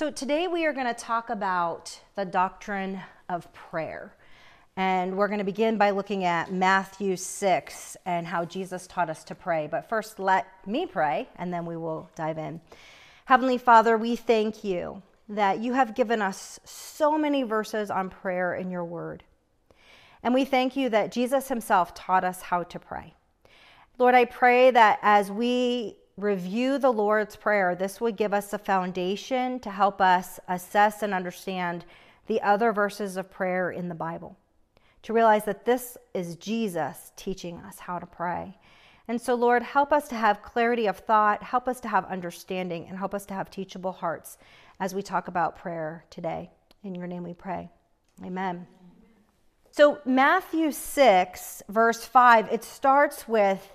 So, today we are going to talk about the doctrine of prayer. And we're going to begin by looking at Matthew 6 and how Jesus taught us to pray. But first, let me pray, and then we will dive in. Heavenly Father, we thank you that you have given us so many verses on prayer in your word. And we thank you that Jesus himself taught us how to pray. Lord, I pray that as we review the Lord's Prayer, this would give us a foundation to help us assess and understand the other verses of prayer in the Bible. To realize that this is Jesus teaching us how to pray. And so, Lord, help us to have clarity of thought, help us to have understanding, and help us to have teachable hearts as we talk about prayer today. In your name we pray. Amen. So, Matthew 6, verse 5, it starts with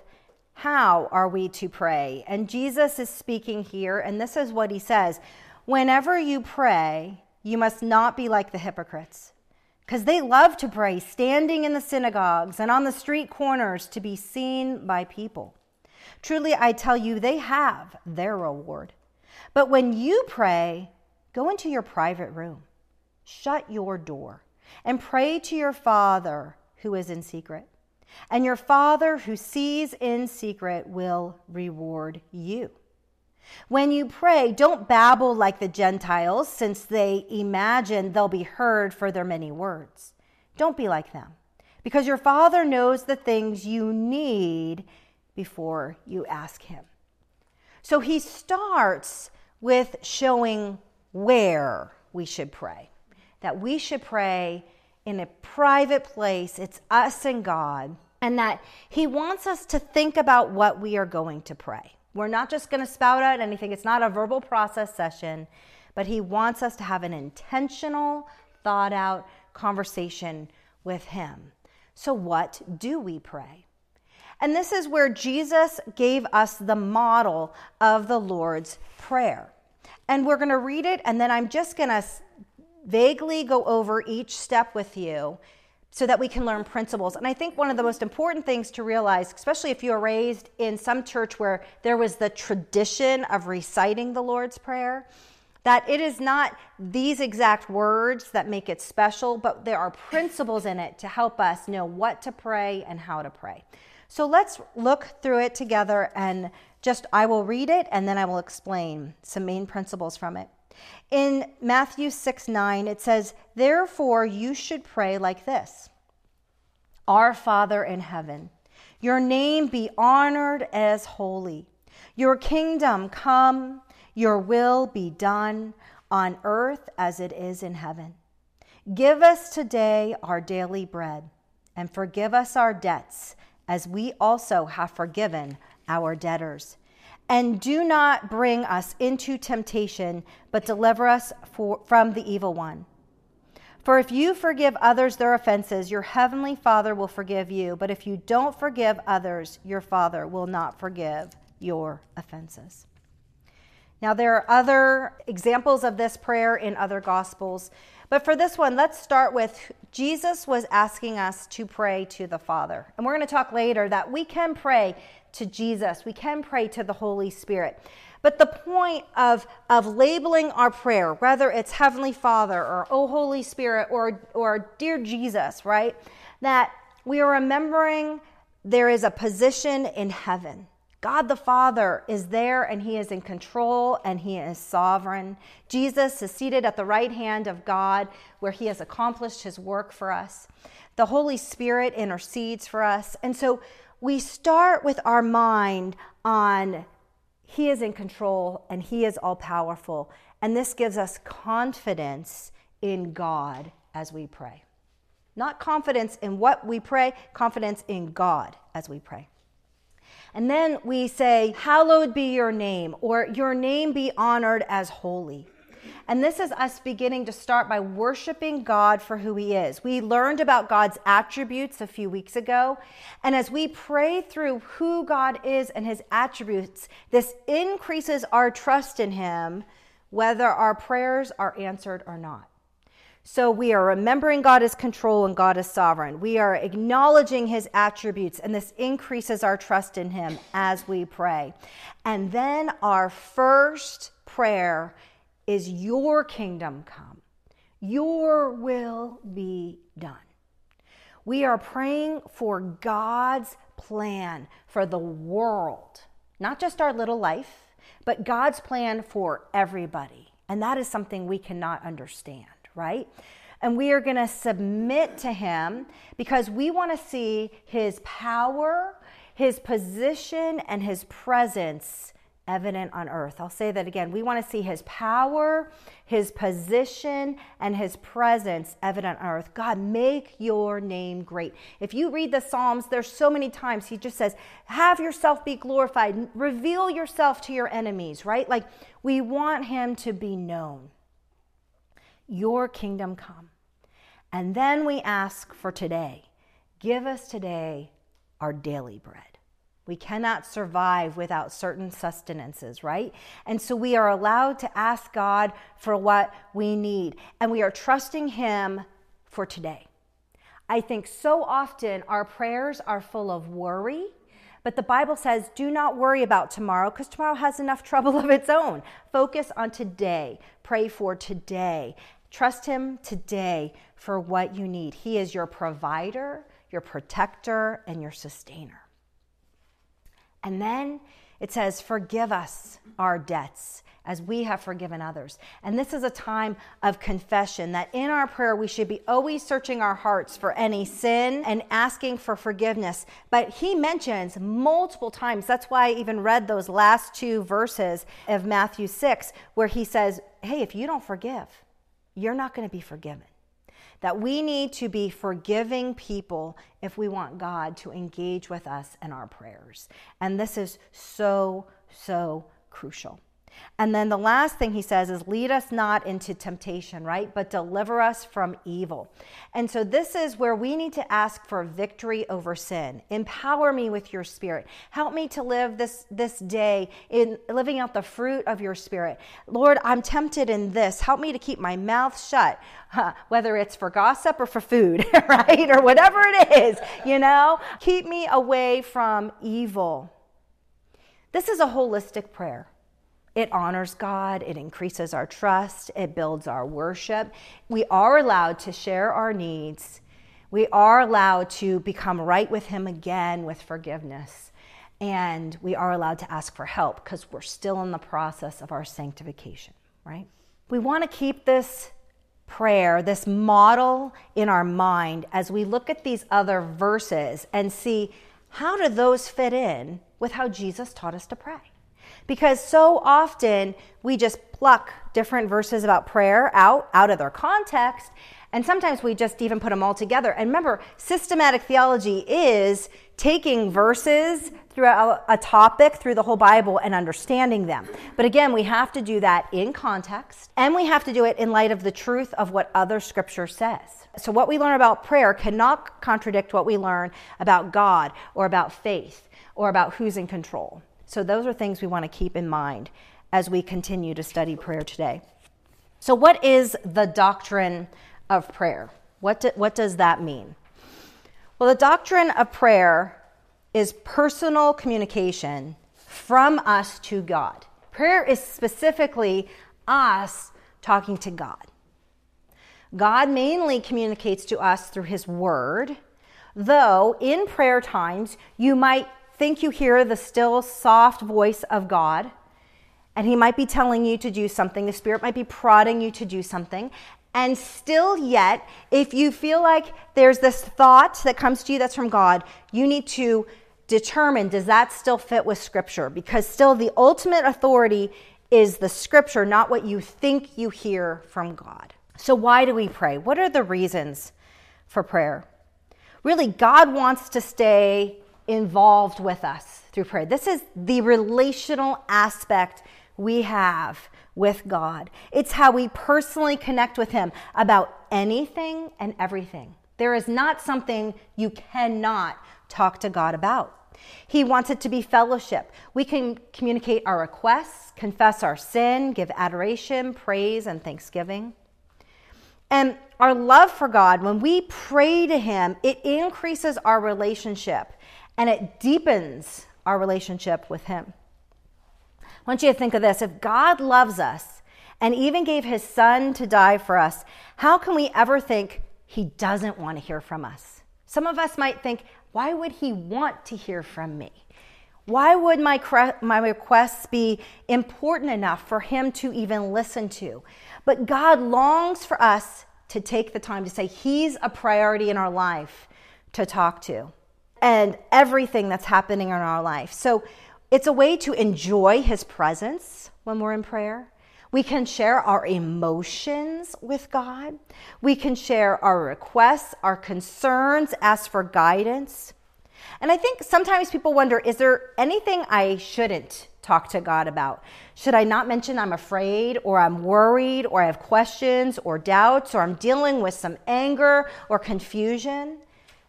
how are we to pray? And Jesus is speaking here, and this is what he says Whenever you pray, you must not be like the hypocrites, because they love to pray standing in the synagogues and on the street corners to be seen by people. Truly, I tell you, they have their reward. But when you pray, go into your private room, shut your door, and pray to your Father who is in secret and your Father who sees in secret will reward you. When you pray, don't babble like the Gentiles, since they imagine they'll be heard for their many words. Don't be like them, because your Father knows the things you need before you ask Him. So he starts with showing where we should pray, that we should pray in a private place. It's us and God. And that He wants us to think about what we are going to pray. We're not just going to spout out anything, it's not a verbal process session, but He wants us to have an intentional, thought out conversation with Him. So, what do we pray? And this is where Jesus gave us the model of the Lord's Prayer. And we're going to read it, and then I'm just going to vaguely go over each step with you so that we can learn principles. And I think one of the most important things to realize, especially if you were raised in some church where there was the tradition of reciting the Lord's Prayer, that it is not these exact words that make it special, but there are principles in it to help us know what to pray and how to pray. So let's look through it together and just I will read it and then I will explain some main principles from it. In Matthew 6 9, it says, Therefore you should pray like this Our Father in heaven, your name be honored as holy. Your kingdom come, your will be done on earth as it is in heaven. Give us today our daily bread, and forgive us our debts as we also have forgiven our debtors and do not bring us into temptation, but deliver us for, from the evil one. For if you forgive others their offenses, your heavenly Father will forgive you. But if you don't forgive others, your Father will not forgive your offenses. Now, there are other examples of this prayer in other Gospels. But for this one, let's start with Jesus was asking us to pray to the Father. And we're going to talk later that we can pray to Jesus, we can pray to the Holy Spirit. But the point of, of labeling our prayer, whether it's Heavenly Father or Oh Holy Spirit or, or Dear Jesus, right? That we are remembering there is a position in heaven. God the Father is there and He is in control and He is sovereign. Jesus is seated at the right hand of God where He has accomplished His work for us. The Holy Spirit intercedes for us. And so we start with our mind on He is in control and He is all powerful. And this gives us confidence in God as we pray. Not confidence in what we pray, confidence in God as we pray. And then we say, Hallowed be your name, or your name be honored as holy. And this is us beginning to start by worshiping God for who He is. We learned about God's attributes a few weeks ago. And as we pray through who God is and His attributes, this increases our trust in Him, whether our prayers are answered or not. So we are remembering God is control and God is sovereign. We are acknowledging his attributes, and this increases our trust in him as we pray. And then our first prayer is your kingdom come, your will be done. We are praying for God's plan for the world, not just our little life, but God's plan for everybody. And that is something we cannot understand, right? And we are going to submit to Him because we want to see His power, His position, and His presence evident on earth. I'll say that again. We want to see his power, his position, and his presence evident on earth. God, make your name great. If you read the Psalms, there's so many times he just says, Have yourself be glorified, reveal yourself to your enemies, right? Like we want him to be known. Your kingdom come. And then we ask for today. Give us today our daily bread. We cannot survive without certain sustenances, right? And so we are allowed to ask God for what we need, and we are trusting Him for today. I think so often our prayers are full of worry, but the Bible says, do not worry about tomorrow because tomorrow has enough trouble of its own. Focus on today, pray for today. Trust Him today for what you need. He is your provider, your protector, and your sustainer. And then it says, Forgive us our debts as we have forgiven others. And this is a time of confession that in our prayer we should be always searching our hearts for any sin and asking for forgiveness. But he mentions multiple times, that's why I even read those last two verses of Matthew 6, where he says, Hey, if you don't forgive, you're not going to be forgiven that we need to be forgiving people if we want God to engage with us in our prayers. And this is so, so crucial. And then the last thing he says is, lead us not into temptation, right? But deliver us from evil. And so this is where we need to ask for victory over sin. Empower me with your spirit. Help me to live this, this day in living out the fruit of your spirit. Lord, I'm tempted in this. Help me to keep my mouth shut, huh, whether it's for gossip or for food, right? Or whatever it is, you know? Keep me away from evil. This is a holistic prayer. It honors God, it increases our trust, it builds our worship. We are allowed to share our needs. We are allowed to become right with Him again with forgiveness. And we are allowed to ask for help because we're still in the process of our sanctification, right? We want to keep this prayer, this model in our mind as we look at these other verses and see how do those fit in with how Jesus taught us to pray. Because so often we just pluck different verses about prayer out, out of their context, and sometimes we just even put them all together. And remember, systematic theology is taking verses throughout a topic through the whole Bible and understanding them. But again, we have to do that in context, and we have to do it in light of the truth of what other scripture says. So, what we learn about prayer cannot contradict what we learn about God or about faith or about who's in control. So, those are things we want to keep in mind as we continue to study prayer today. So, what is the doctrine of prayer? What, do, what does that mean? Well, the doctrine of prayer is personal communication from us to God. Prayer is specifically us talking to God. God mainly communicates to us through His Word, though in prayer times you might think you hear the still, soft voice of God, and He might be telling you to do something. The Spirit might be prodding you to do something. And still, yet, if you feel like there's this thought that comes to you that's from God, you need to determine does that still fit with Scripture? Because still, the ultimate authority is the Scripture, not what you think you hear from God. So, why do we pray? What are the reasons for prayer? Really, God wants to stay involved with us through prayer. This is the relational aspect we have with God. It's how we personally connect with Him about anything and everything. There is not something you cannot talk to God about. He wants it to be fellowship. We can communicate our requests, confess our sin, give adoration, praise, and thanksgiving. And our love for God, when we pray to Him, it increases our relationship and it deepens our relationship with Him. I want you to think of this if God loves us and even gave his son to die for us, how can we ever think he doesn't want to hear from us? Some of us might think, why would he want to hear from me? Why would my, my requests be important enough for him to even listen to? But God longs for us to take the time to say he's a priority in our life to talk to and everything that's happening in our life. So it's a way to enjoy his presence when we're in prayer. We can share our emotions with God. We can share our requests, our concerns, ask for guidance. And I think sometimes people wonder is there anything I shouldn't talk to God about? Should I not mention I'm afraid or I'm worried or I have questions or doubts or I'm dealing with some anger or confusion?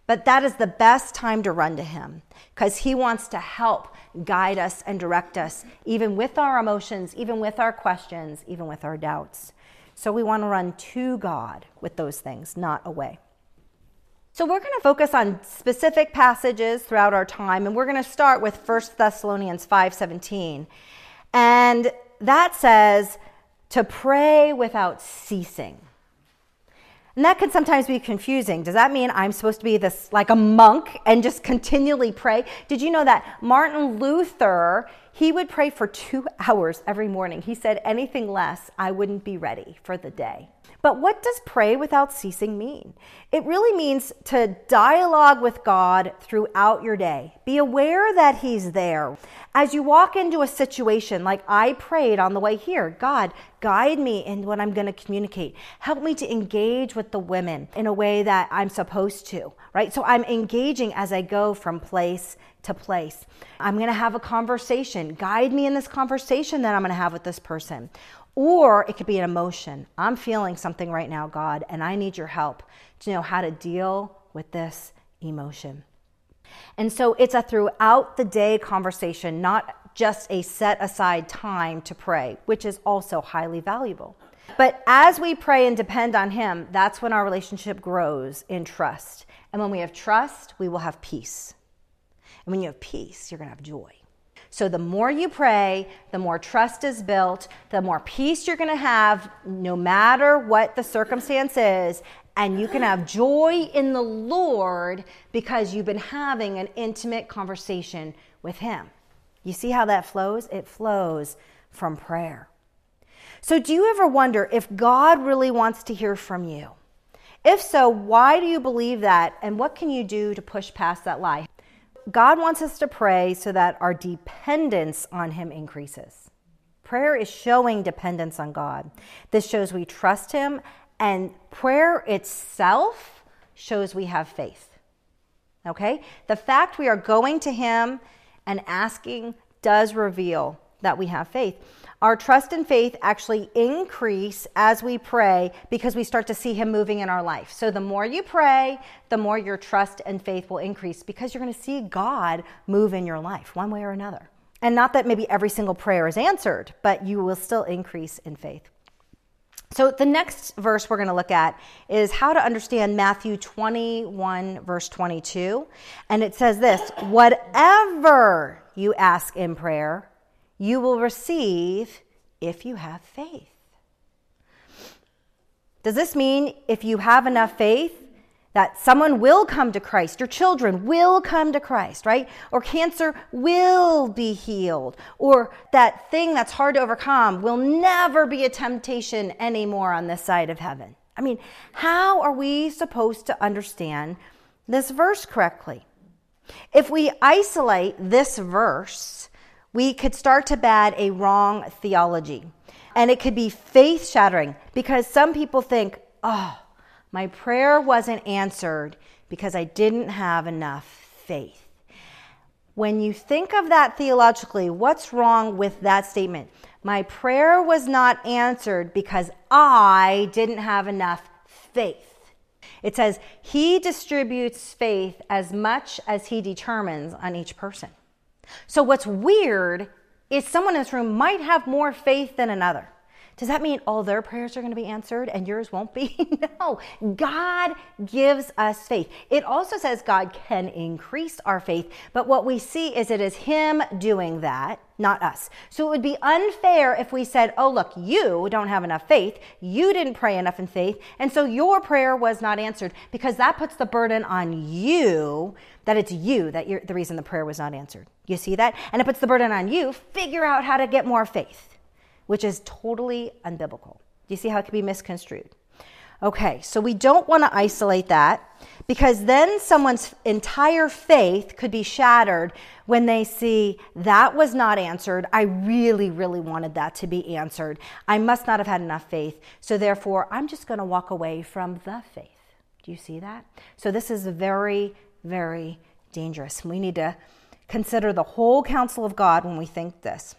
But that is the best time to run to Him because He wants to help guide us and direct us, even with our emotions, even with our questions, even with our doubts. So we want to run to God with those things, not away. So we're going to focus on specific passages throughout our time and we're going to start with 1 Thessalonians 5:17. And that says to pray without ceasing. And that can sometimes be confusing. Does that mean I'm supposed to be this like a monk and just continually pray? Did you know that Martin Luther, he would pray for two hours every morning? He said, anything less, I wouldn't be ready for the day. But what does pray without ceasing mean? It really means to dialogue with God throughout your day. Be aware that He's there. As you walk into a situation, like I prayed on the way here, God, guide me in what I'm going to communicate. Help me to engage with the women in a way that I'm supposed to, right? So I'm engaging as I go from place to place. I'm going to have a conversation. Guide me in this conversation that I'm going to have with this person. Or it could be an emotion. I'm feeling something right now, God, and I need your help to know how to deal with this emotion. And so it's a throughout the day conversation, not just a set aside time to pray, which is also highly valuable. But as we pray and depend on Him, that's when our relationship grows in trust. And when we have trust, we will have peace. And when you have peace, you're going to have joy. So the more you pray, the more trust is built, the more peace you're going to have no matter what the circumstance is. And you can have joy in the Lord because you've been having an intimate conversation with Him. You see how that flows? It flows from prayer. So, do you ever wonder if God really wants to hear from you? If so, why do you believe that? And what can you do to push past that lie? God wants us to pray so that our dependence on Him increases. Prayer is showing dependence on God. This shows we trust Him, and prayer itself shows we have faith. Okay? The fact we are going to Him and asking does reveal that we have faith. Our trust and faith actually increase as we pray because we start to see Him moving in our life. So the more you pray, the more your trust and faith will increase because you're going to see God move in your life one way or another. And not that maybe every single prayer is answered, but you will still increase in faith. So, the next verse we're going to look at is how to understand Matthew 21, verse 22. And it says this Whatever you ask in prayer, you will receive if you have faith. Does this mean if you have enough faith that someone will come to Christ, your children will come to Christ, right? Or cancer will be healed, or that thing that's hard to overcome will never be a temptation anymore on this side of heaven? I mean, how are we supposed to understand this verse correctly? If we isolate this verse, we could start to bad a wrong theology. And it could be faith shattering because some people think, oh, my prayer wasn't answered because I didn't have enough faith. When you think of that theologically, what's wrong with that statement? My prayer was not answered because I didn't have enough faith. It says, He distributes faith as much as He determines on each person. So, what's weird is someone in this room might have more faith than another. Does that mean all their prayers are going to be answered and yours won't be? no. God gives us faith. It also says God can increase our faith, but what we see is it is Him doing that, not us. So it would be unfair if we said, oh, look, you don't have enough faith. You didn't pray enough in faith. And so your prayer was not answered because that puts the burden on you that it's you that you're the reason the prayer was not answered. You see that? And it puts the burden on you. Figure out how to get more faith which is totally unbiblical. Do you see how it can be misconstrued? Okay, so we don't want to isolate that because then someone's entire faith could be shattered when they see that was not answered. I really, really wanted that to be answered. I must not have had enough faith. So therefore, I'm just going to walk away from the faith. Do you see that? So this is very, very dangerous. We need to consider the whole counsel of God when we think this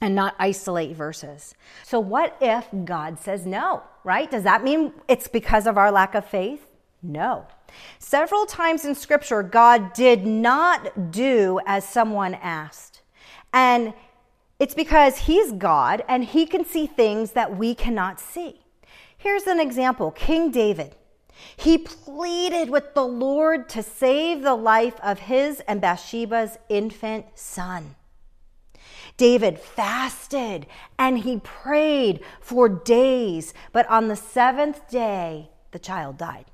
and not isolate verses. So, what if God says no, right? Does that mean it's because of our lack of faith? No. Several times in Scripture, God did not do as someone asked. And it's because He's God and He can see things that we cannot see. Here's an example King David. He pleaded with the Lord to save the life of his and Bathsheba's infant son. David fasted and he prayed for days, but on the seventh day, the child died.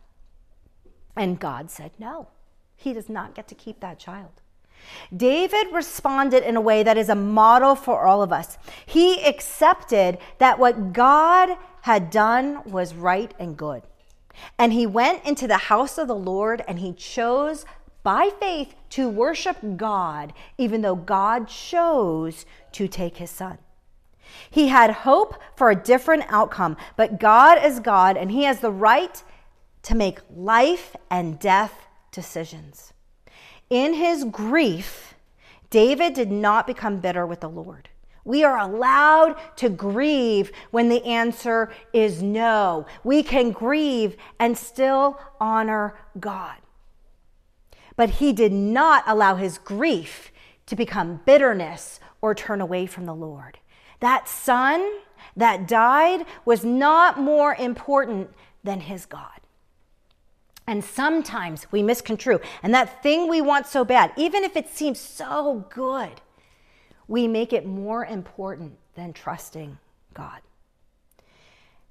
And God said, No, he does not get to keep that child. David responded in a way that is a model for all of us. He accepted that what God had done was right and good. And he went into the house of the Lord and he chose by faith to worship God, even though God chose to take his son. He had hope for a different outcome, but God is God and he has the right to make life and death decisions. In his grief, David did not become bitter with the Lord. We are allowed to grieve when the answer is no. We can grieve and still honor God. But he did not allow his grief to become bitterness or turn away from the Lord. That son that died was not more important than his God. And sometimes we misconstrue. And that thing we want so bad, even if it seems so good, we make it more important than trusting God.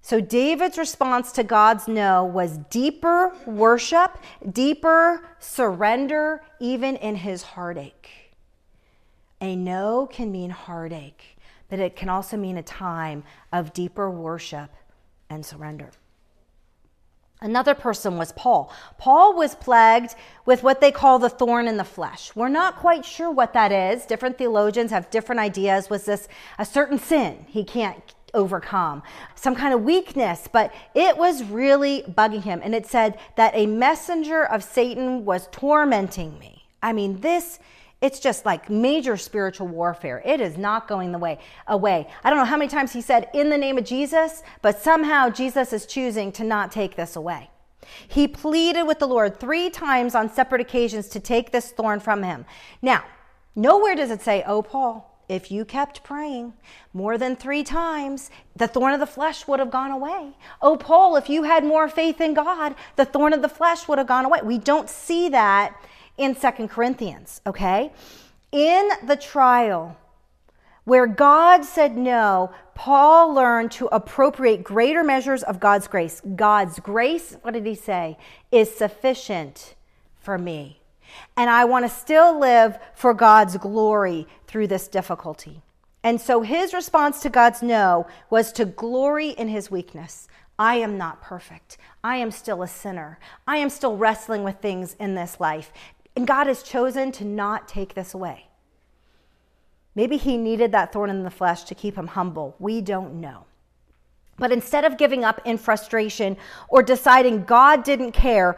So David's response to God's no was deeper worship, deeper surrender, even in his heartache. A no can mean heartache, but it can also mean a time of deeper worship and surrender. Another person was Paul. Paul was plagued with what they call the thorn in the flesh. We're not quite sure what that is. Different theologians have different ideas. Was this a certain sin he can't overcome, some kind of weakness, but it was really bugging him. And it said that a messenger of Satan was tormenting me. I mean, this it's just like major spiritual warfare. It is not going the way away. I don't know how many times he said in the name of Jesus, but somehow Jesus is choosing to not take this away. He pleaded with the Lord 3 times on separate occasions to take this thorn from him. Now, nowhere does it say, "Oh Paul, if you kept praying more than three times, the thorn of the flesh would have gone away. Oh, Paul, if you had more faith in God, the thorn of the flesh would have gone away. We don't see that in Second Corinthians, okay? In the trial, where God said no, Paul learned to appropriate greater measures of God's grace. God's grace, what did he say, is sufficient for me. And I want to still live for God's glory through this difficulty. And so his response to God's no was to glory in his weakness. I am not perfect. I am still a sinner. I am still wrestling with things in this life. And God has chosen to not take this away. Maybe he needed that thorn in the flesh to keep him humble. We don't know. But instead of giving up in frustration or deciding God didn't care,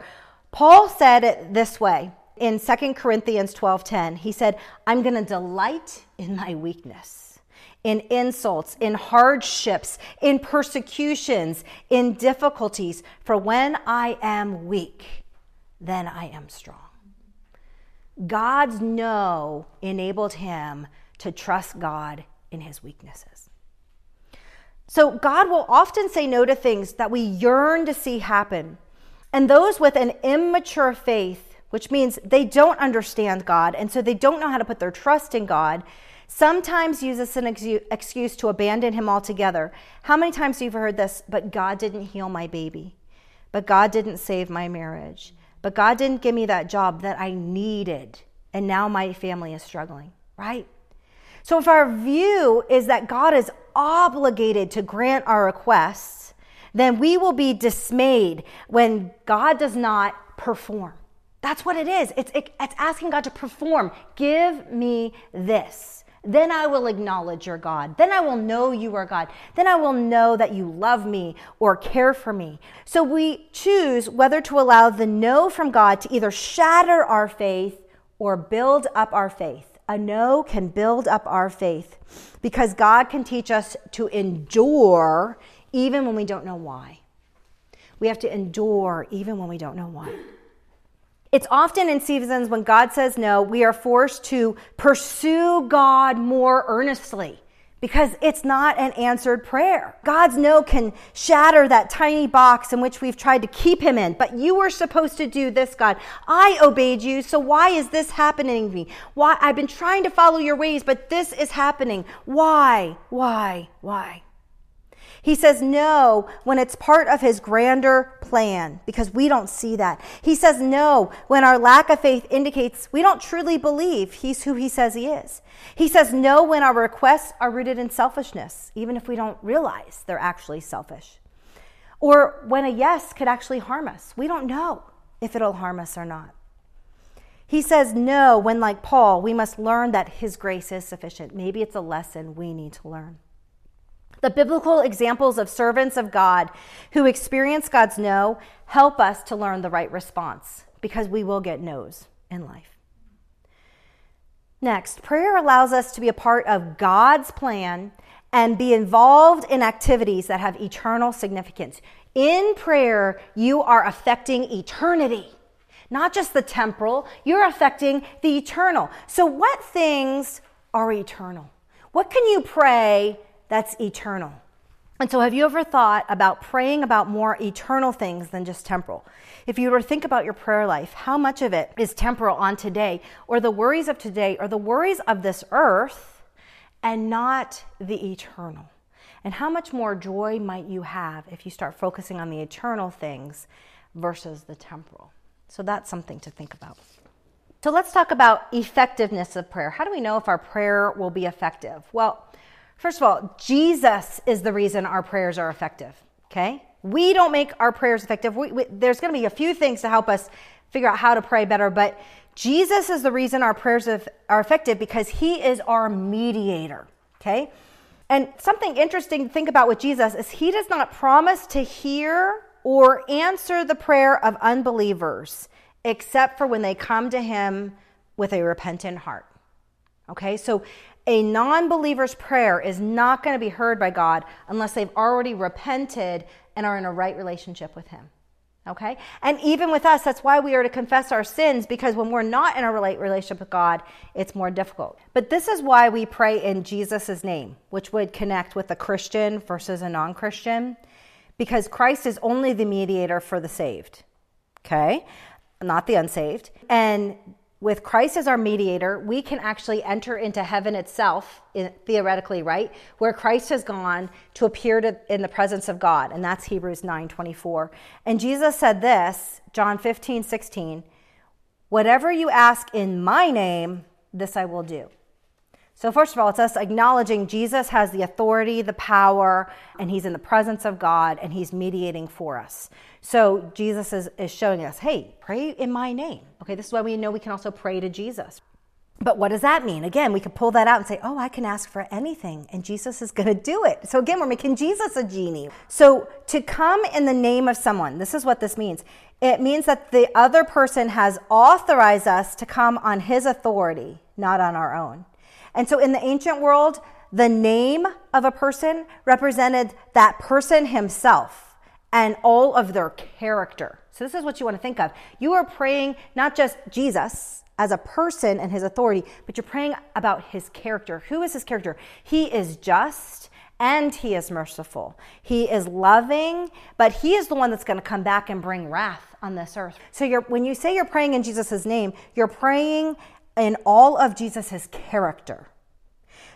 Paul said it this way in 2 Corinthians 12:10. He said, "I'm going to delight in my weakness, in insults, in hardships, in persecutions, in difficulties, for when I am weak, then I am strong." God's no enabled him to trust God in his weaknesses. So God will often say no to things that we yearn to see happen. And those with an immature faith, which means they don't understand God, and so they don't know how to put their trust in God, sometimes use this an excuse to abandon Him altogether. How many times have you heard this? But God didn't heal my baby. But God didn't save my marriage. But God didn't give me that job that I needed. And now my family is struggling, right? So if our view is that God is obligated to grant our requests, then we will be dismayed when God does not perform. That's what it is. It's, it, it's asking God to perform. Give me this. Then I will acknowledge your God. Then I will know you are God. Then I will know that you love me or care for me. So we choose whether to allow the no from God to either shatter our faith or build up our faith. A no can build up our faith because God can teach us to endure even when we don't know why. We have to endure even when we don't know why. It's often in seasons when God says no, we are forced to pursue God more earnestly because it's not an answered prayer. God's no can shatter that tiny box in which we've tried to keep him in. But you were supposed to do this, God. I obeyed you, so why is this happening to me? Why I've been trying to follow your ways, but this is happening. Why? Why? Why? He says no when it's part of his grander plan because we don't see that. He says no when our lack of faith indicates we don't truly believe he's who he says he is. He says no when our requests are rooted in selfishness, even if we don't realize they're actually selfish. Or when a yes could actually harm us. We don't know if it'll harm us or not. He says no when, like Paul, we must learn that his grace is sufficient. Maybe it's a lesson we need to learn. The biblical examples of servants of God who experience God's no help us to learn the right response because we will get no's in life. Next, prayer allows us to be a part of God's plan and be involved in activities that have eternal significance. In prayer, you are affecting eternity, not just the temporal, you're affecting the eternal. So, what things are eternal? What can you pray that's eternal. And so, have you ever thought about praying about more eternal things than just temporal? If you were to think about your prayer life, how much of it is temporal on today, or the worries of today, or the worries of this earth, and not the eternal? And how much more joy might you have if you start focusing on the eternal things versus the temporal? So, that's something to think about. So, let's talk about effectiveness of prayer. How do we know if our prayer will be effective? Well, First of all, Jesus is the reason our prayers are effective, okay? We don't make our prayers effective. We, we, there's going to be a few things to help us figure out how to pray better, but Jesus is the reason our prayers are effective because he is our mediator, okay? And something interesting to think about with Jesus is he does not promise to hear or answer the prayer of unbelievers except for when they come to him with a repentant heart. Okay, so a non believer's prayer is not going to be heard by God unless they've already repented and are in a right relationship with Him. Okay? And even with us, that's why we are to confess our sins because when we're not in a right relationship with God, it's more difficult. But this is why we pray in Jesus' name, which would connect with a Christian versus a non Christian, because Christ is only the mediator for the saved. Okay? Not the unsaved. And with Christ as our mediator, we can actually enter into heaven itself, theoretically, right? Where Christ has gone to appear to, in the presence of God. And that's Hebrews 9 24. And Jesus said this, John 15, 16, whatever you ask in my name, this I will do. So, first of all, it's us acknowledging Jesus has the authority, the power, and he's in the presence of God and he's mediating for us. So, Jesus is, is showing us, hey, pray in my name. Okay, this is why we know we can also pray to Jesus. But what does that mean? Again, we could pull that out and say, oh, I can ask for anything, and Jesus is going to do it. So, again, we're making Jesus a genie. So, to come in the name of someone, this is what this means it means that the other person has authorized us to come on his authority, not on our own. And so in the ancient world, the name of a person represented that person himself and all of their character. So this is what you want to think of. You are praying not just Jesus as a person and his authority, but you're praying about his character. Who is his character? He is just and he is merciful. He is loving, but he is the one that's going to come back and bring wrath on this earth. So when you say you're praying in Jesus' name, you're praying in all of Jesus' character.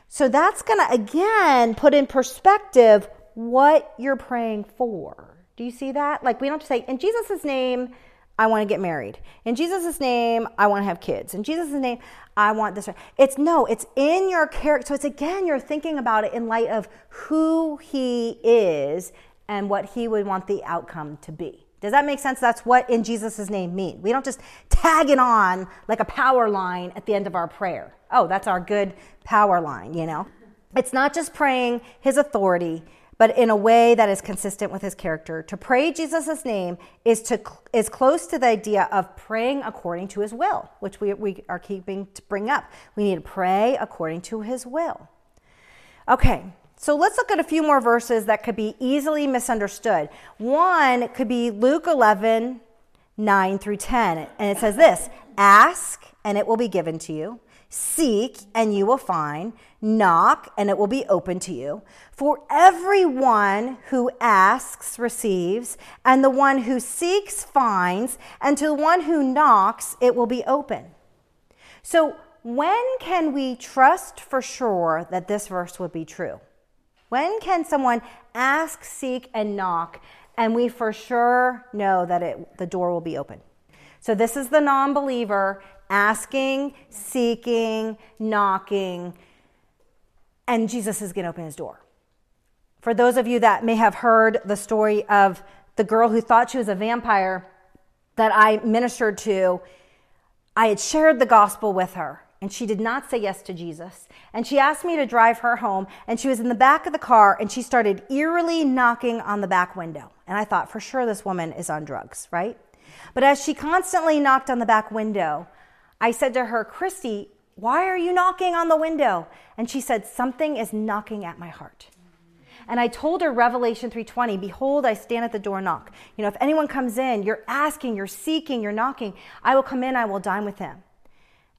So that's going to again put in perspective what you're praying for. Do you see that? Like we don't say in Jesus' name, I want to get married. In Jesus' name, I want to have kids. In Jesus' name, I want this. It's no, it's in your character. So it's again, you're thinking about it in light of who he is and what he would want the outcome to be. Does that make sense? That's what in Jesus' name mean. We don't just tag it on like a power line at the end of our prayer. Oh, that's our good power line, you know? It's not just praying his authority, but in a way that is consistent with his character. To pray Jesus' name is to is close to the idea of praying according to his will, which we, we are keeping to bring up. We need to pray according to his will. Okay, so let's look at a few more verses that could be easily misunderstood. One could be Luke 11, 9 through 10. And it says this Ask, and it will be given to you. Seek, and you will find. Knock, and it will be open to you. For everyone who asks receives, and the one who seeks finds, and to the one who knocks it will be open. So, when can we trust for sure that this verse would be true? When can someone ask, seek, and knock, and we for sure know that it, the door will be open? So, this is the non believer asking, seeking, knocking, and Jesus is going to open his door. For those of you that may have heard the story of the girl who thought she was a vampire that I ministered to, I had shared the gospel with her and she did not say yes to Jesus. And she asked me to drive her home, and she was in the back of the car, and she started eerily knocking on the back window. And I thought, for sure, this woman is on drugs, right? But as she constantly knocked on the back window, I said to her, Christy, why are you knocking on the window? And she said, Something is knocking at my heart. And I told her Revelation 3:20, behold I stand at the door and knock. You know, if anyone comes in, you're asking, you're seeking, you're knocking, I will come in, I will dine with him.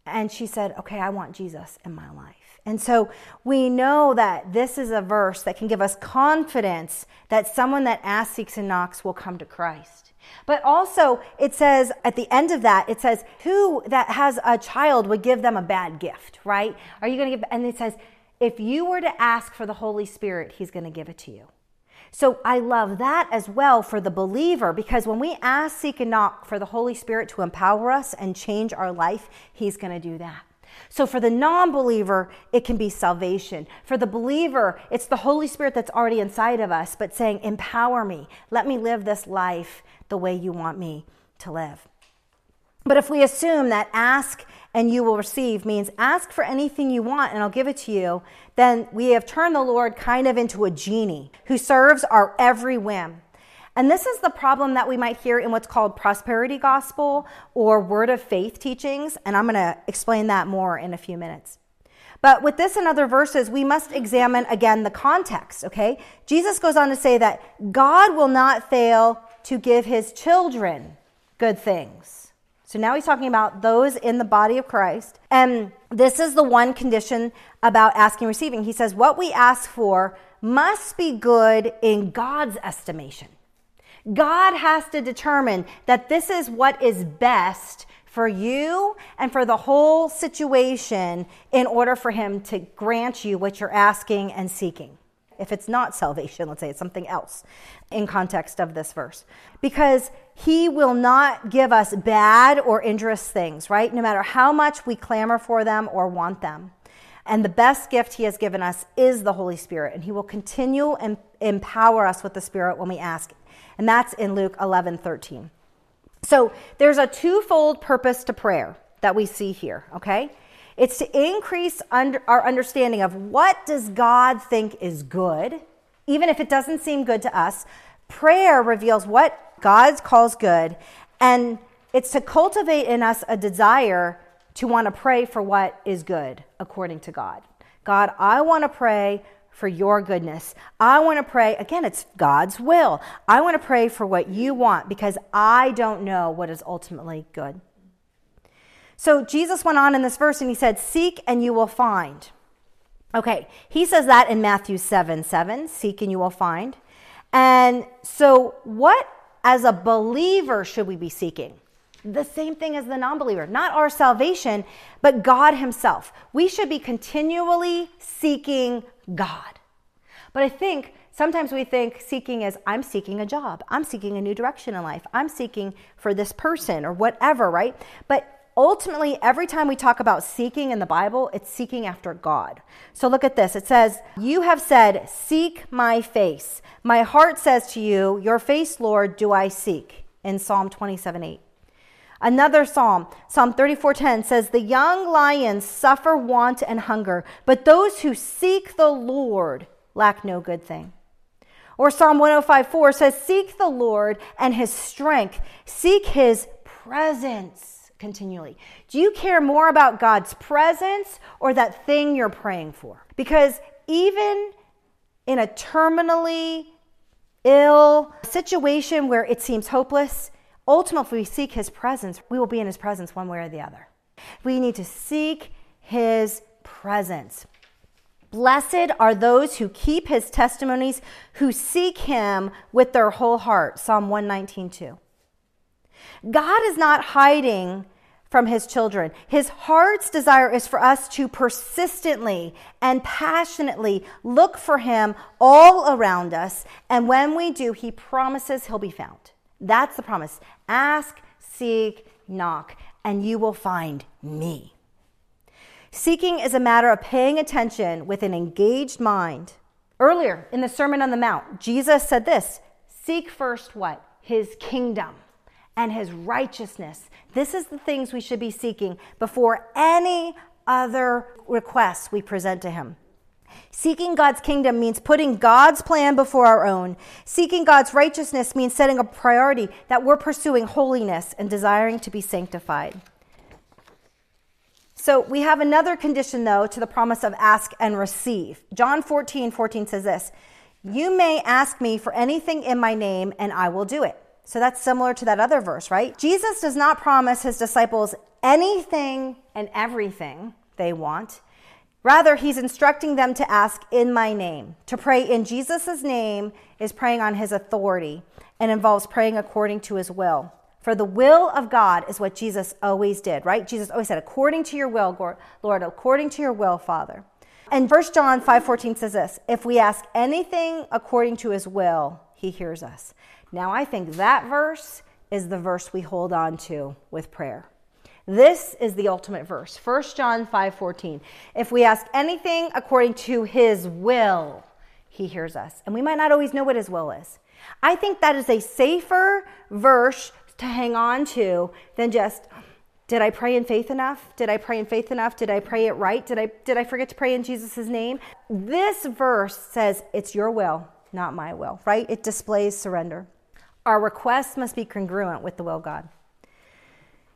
And she said, "Okay, I want Jesus in my life." And so we know that this is a verse that can give us confidence that someone that asks, seeks, and knocks will come to Christ. But also, it says at the end of that, it says, Who that has a child would give them a bad gift, right? Are you going to give? And it says, If you were to ask for the Holy Spirit, He's going to give it to you. So I love that as well for the believer because when we ask, seek, and knock for the Holy Spirit to empower us and change our life, He's going to do that. So for the non believer, it can be salvation. For the believer, it's the Holy Spirit that's already inside of us, but saying, Empower me. Let me live this life the way you want me to live. But if we assume that ask and you will receive means ask for anything you want and I'll give it to you, then we have turned the Lord kind of into a genie who serves our every whim. And this is the problem that we might hear in what's called prosperity gospel or word of faith teachings. And I'm going to explain that more in a few minutes. But with this and other verses, we must examine again the context, okay? Jesus goes on to say that God will not fail to give his children good things. So now he's talking about those in the body of Christ. And this is the one condition about asking receiving. He says, What we ask for must be good in God's estimation. God has to determine that this is what is best for you and for the whole situation in order for him to grant you what you're asking and seeking if it's not salvation, let's say it's something else in context of this verse. Because he will not give us bad or injurious things, right? No matter how much we clamor for them or want them. And the best gift he has given us is the Holy Spirit, and he will continue and empower us with the Spirit when we ask. And that's in Luke 11 13. So there's a twofold purpose to prayer that we see here, okay? It's to increase under our understanding of what does God think is good, even if it doesn't seem good to us. Prayer reveals what God calls good, and it's to cultivate in us a desire to want to pray for what is good according to God. God, I want to pray for your goodness. I want to pray, again, it's God's will. I want to pray for what you want because I don't know what is ultimately good. So Jesus went on in this verse and he said, Seek and you will find. Okay, he says that in Matthew 7 7, seek and you will find. And so, what as a believer should we be seeking? The same thing as the non believer, not our salvation, but God Himself. We should be continually seeking God. But I think sometimes we think seeking is I'm seeking a job, I'm seeking a new direction in life, I'm seeking for this person or whatever, right? But ultimately, every time we talk about seeking in the Bible, it's seeking after God. So look at this. It says, You have said, Seek my face. My heart says to you, Your face, Lord, do I seek. In Psalm 27 8. Another psalm, Psalm 34:10 says, "The young lions suffer want and hunger, but those who seek the Lord lack no good thing." Or Psalm 105:4 says, "Seek the Lord and his strength, seek his presence." Continually? Do you care more about God's presence or that thing you're praying for? Because even in a terminally ill situation where it seems hopeless, ultimately, we seek His presence, we will be in His presence one way or the other. We need to seek His presence. Blessed are those who keep his testimonies, who seek him with their whole heart. Psalm 119, 2. God is not hiding from his children. His heart's desire is for us to persistently and passionately look for him all around us. And when we do, he promises he'll be found. That's the promise. Ask, seek, knock, and you will find me. Seeking is a matter of paying attention with an engaged mind. Earlier in the Sermon on the Mount, Jesus said this Seek first what? His kingdom and his righteousness. This is the things we should be seeking before any other requests we present to him. Seeking God's kingdom means putting God's plan before our own. Seeking God's righteousness means setting a priority that we're pursuing holiness and desiring to be sanctified. So we have another condition, though, to the promise of ask and receive. John 14 14 says this You may ask me for anything in my name, and I will do it. So that's similar to that other verse, right? Jesus does not promise his disciples anything and everything they want. Rather, he's instructing them to ask in my name. To pray in Jesus' name is praying on his authority and involves praying according to his will. For the will of God is what Jesus always did, right? Jesus always said, according to your will, Lord, according to your will, Father. And 1 John 5:14 says this, if we ask anything according to his will, he hears us. Now, I think that verse is the verse we hold on to with prayer. This is the ultimate verse. 1 John 5:14. If we ask anything according to his will, he hears us. And we might not always know what his will is. I think that is a safer verse to hang on to than just did I pray in faith enough? Did I pray in faith enough? Did I pray it right? Did I did I forget to pray in Jesus' name? This verse says it's your will, not my will, right? It displays surrender. Our requests must be congruent with the will of God.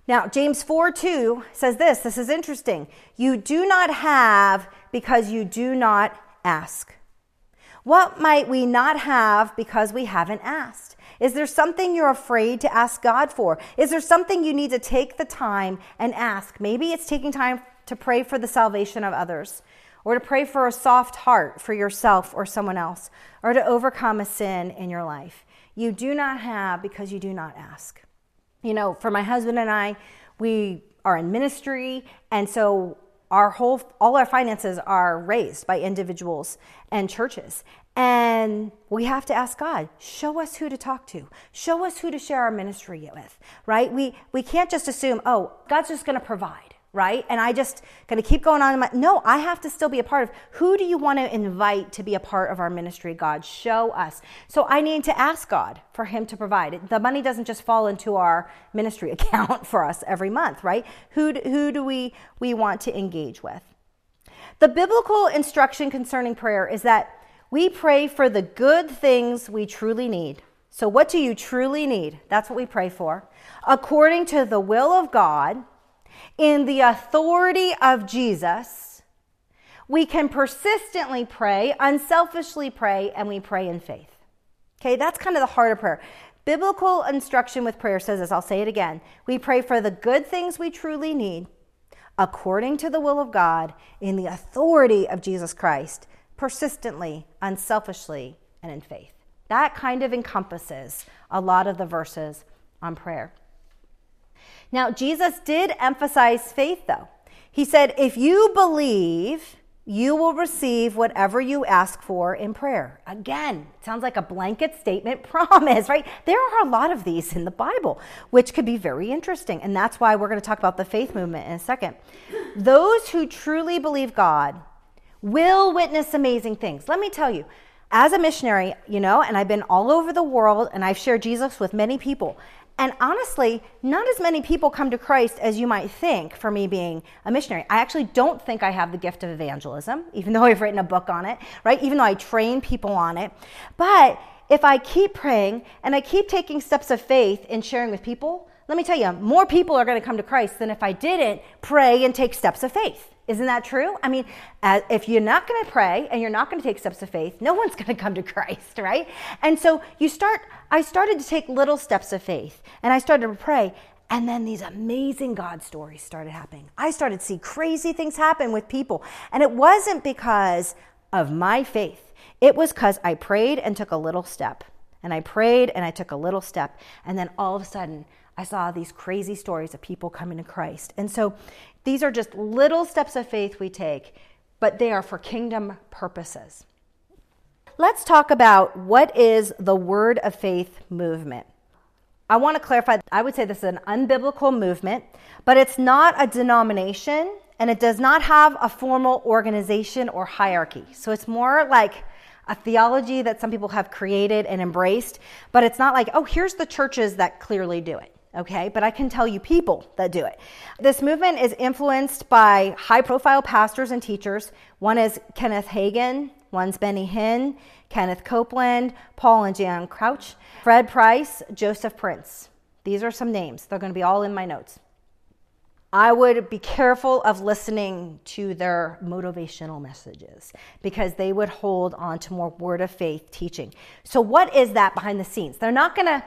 Now, James 4 2 says this this is interesting. You do not have because you do not ask. What might we not have because we haven't asked? Is there something you're afraid to ask God for? Is there something you need to take the time and ask? Maybe it's taking time to pray for the salvation of others, or to pray for a soft heart for yourself or someone else, or to overcome a sin in your life. You do not have because you do not ask. You know, for my husband and I, we are in ministry, and so our whole all our finances are raised by individuals and churches. And we have to ask god show us who to talk to. Show us who to share our ministry with right? We we can't just assume oh god's just going to provide right? And I just going to keep going on. My, no, I have to still be a part of. Who do you want to invite to be a part of our ministry? God, show us. So I need to ask God for Him to provide. The money doesn't just fall into our ministry account for us every month, right? Who who do we we want to engage with? The biblical instruction concerning prayer is that we pray for the good things we truly need. So, what do you truly need? That's what we pray for. According to the will of God in the authority of Jesus, we can persistently pray, unselfishly pray, and we pray in faith. Okay, that's kind of the heart of prayer. Biblical instruction with prayer says this, I'll say it again. We pray for the good things we truly need, according to the will of God, in the authority of Jesus Christ, persistently, unselfishly, and in faith. That kind of encompasses a lot of the verses on prayer. Now, Jesus did emphasize faith, though. He said, If you believe, you will receive whatever you ask for in prayer. Again, sounds like a blanket statement promise, right? There are a lot of these in the Bible, which could be very interesting. And that's why we're going to talk about the faith movement in a second. Those who truly believe God will witness amazing things. Let me tell you, as a missionary, you know, and I've been all over the world and I've shared Jesus with many people. And honestly, not as many people come to Christ as you might think for me being a missionary. I actually don't think I have the gift of evangelism, even though I've written a book on it, right? Even though I train people on it. But if I keep praying and I keep taking steps of faith in sharing with people, let me tell you, more people are going to come to Christ than if I didn't pray and take steps of faith. Isn't that true? I mean, uh, if you're not going to pray and you're not going to take steps of faith, no one's going to come to Christ, right? And so you start, I started to take little steps of faith and I started to pray. And then these amazing God stories started happening. I started to see crazy things happen with people. And it wasn't because of my faith, it was because I prayed and took a little step. And I prayed and I took a little step. And then all of a sudden, I saw these crazy stories of people coming to Christ. And so these are just little steps of faith we take, but they are for kingdom purposes. Let's talk about what is the Word of Faith movement. I want to clarify, I would say this is an unbiblical movement, but it's not a denomination and it does not have a formal organization or hierarchy. So it's more like a theology that some people have created and embraced, but it's not like, oh, here's the churches that clearly do it okay? But I can tell you people that do it. This movement is influenced by high profile pastors and teachers. One is Kenneth Hagin, one's Benny Hinn, Kenneth Copeland, Paul and Jan Crouch, Fred Price, Joseph Prince. These are some names. They're going to be all in my notes. I would be careful of listening to their motivational messages because they would hold on to more word of faith teaching. So, what is that behind the scenes? They're not going to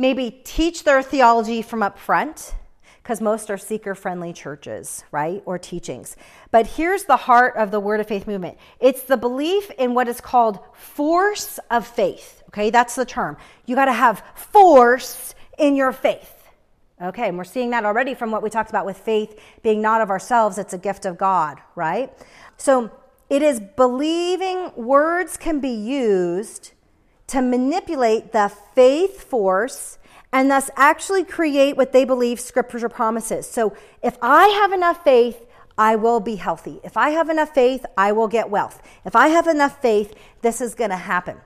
maybe teach their theology from up front because most are seeker friendly churches, right? Or teachings. But here's the heart of the Word of Faith movement it's the belief in what is called force of faith. Okay, that's the term. You got to have force in your faith. Okay, and we're seeing that already from what we talked about with faith being not of ourselves, it's a gift of God, right? So it is believing words can be used to manipulate the faith force and thus actually create what they believe scripture promises. So if I have enough faith, I will be healthy. If I have enough faith, I will get wealth. If I have enough faith, this is going to happen.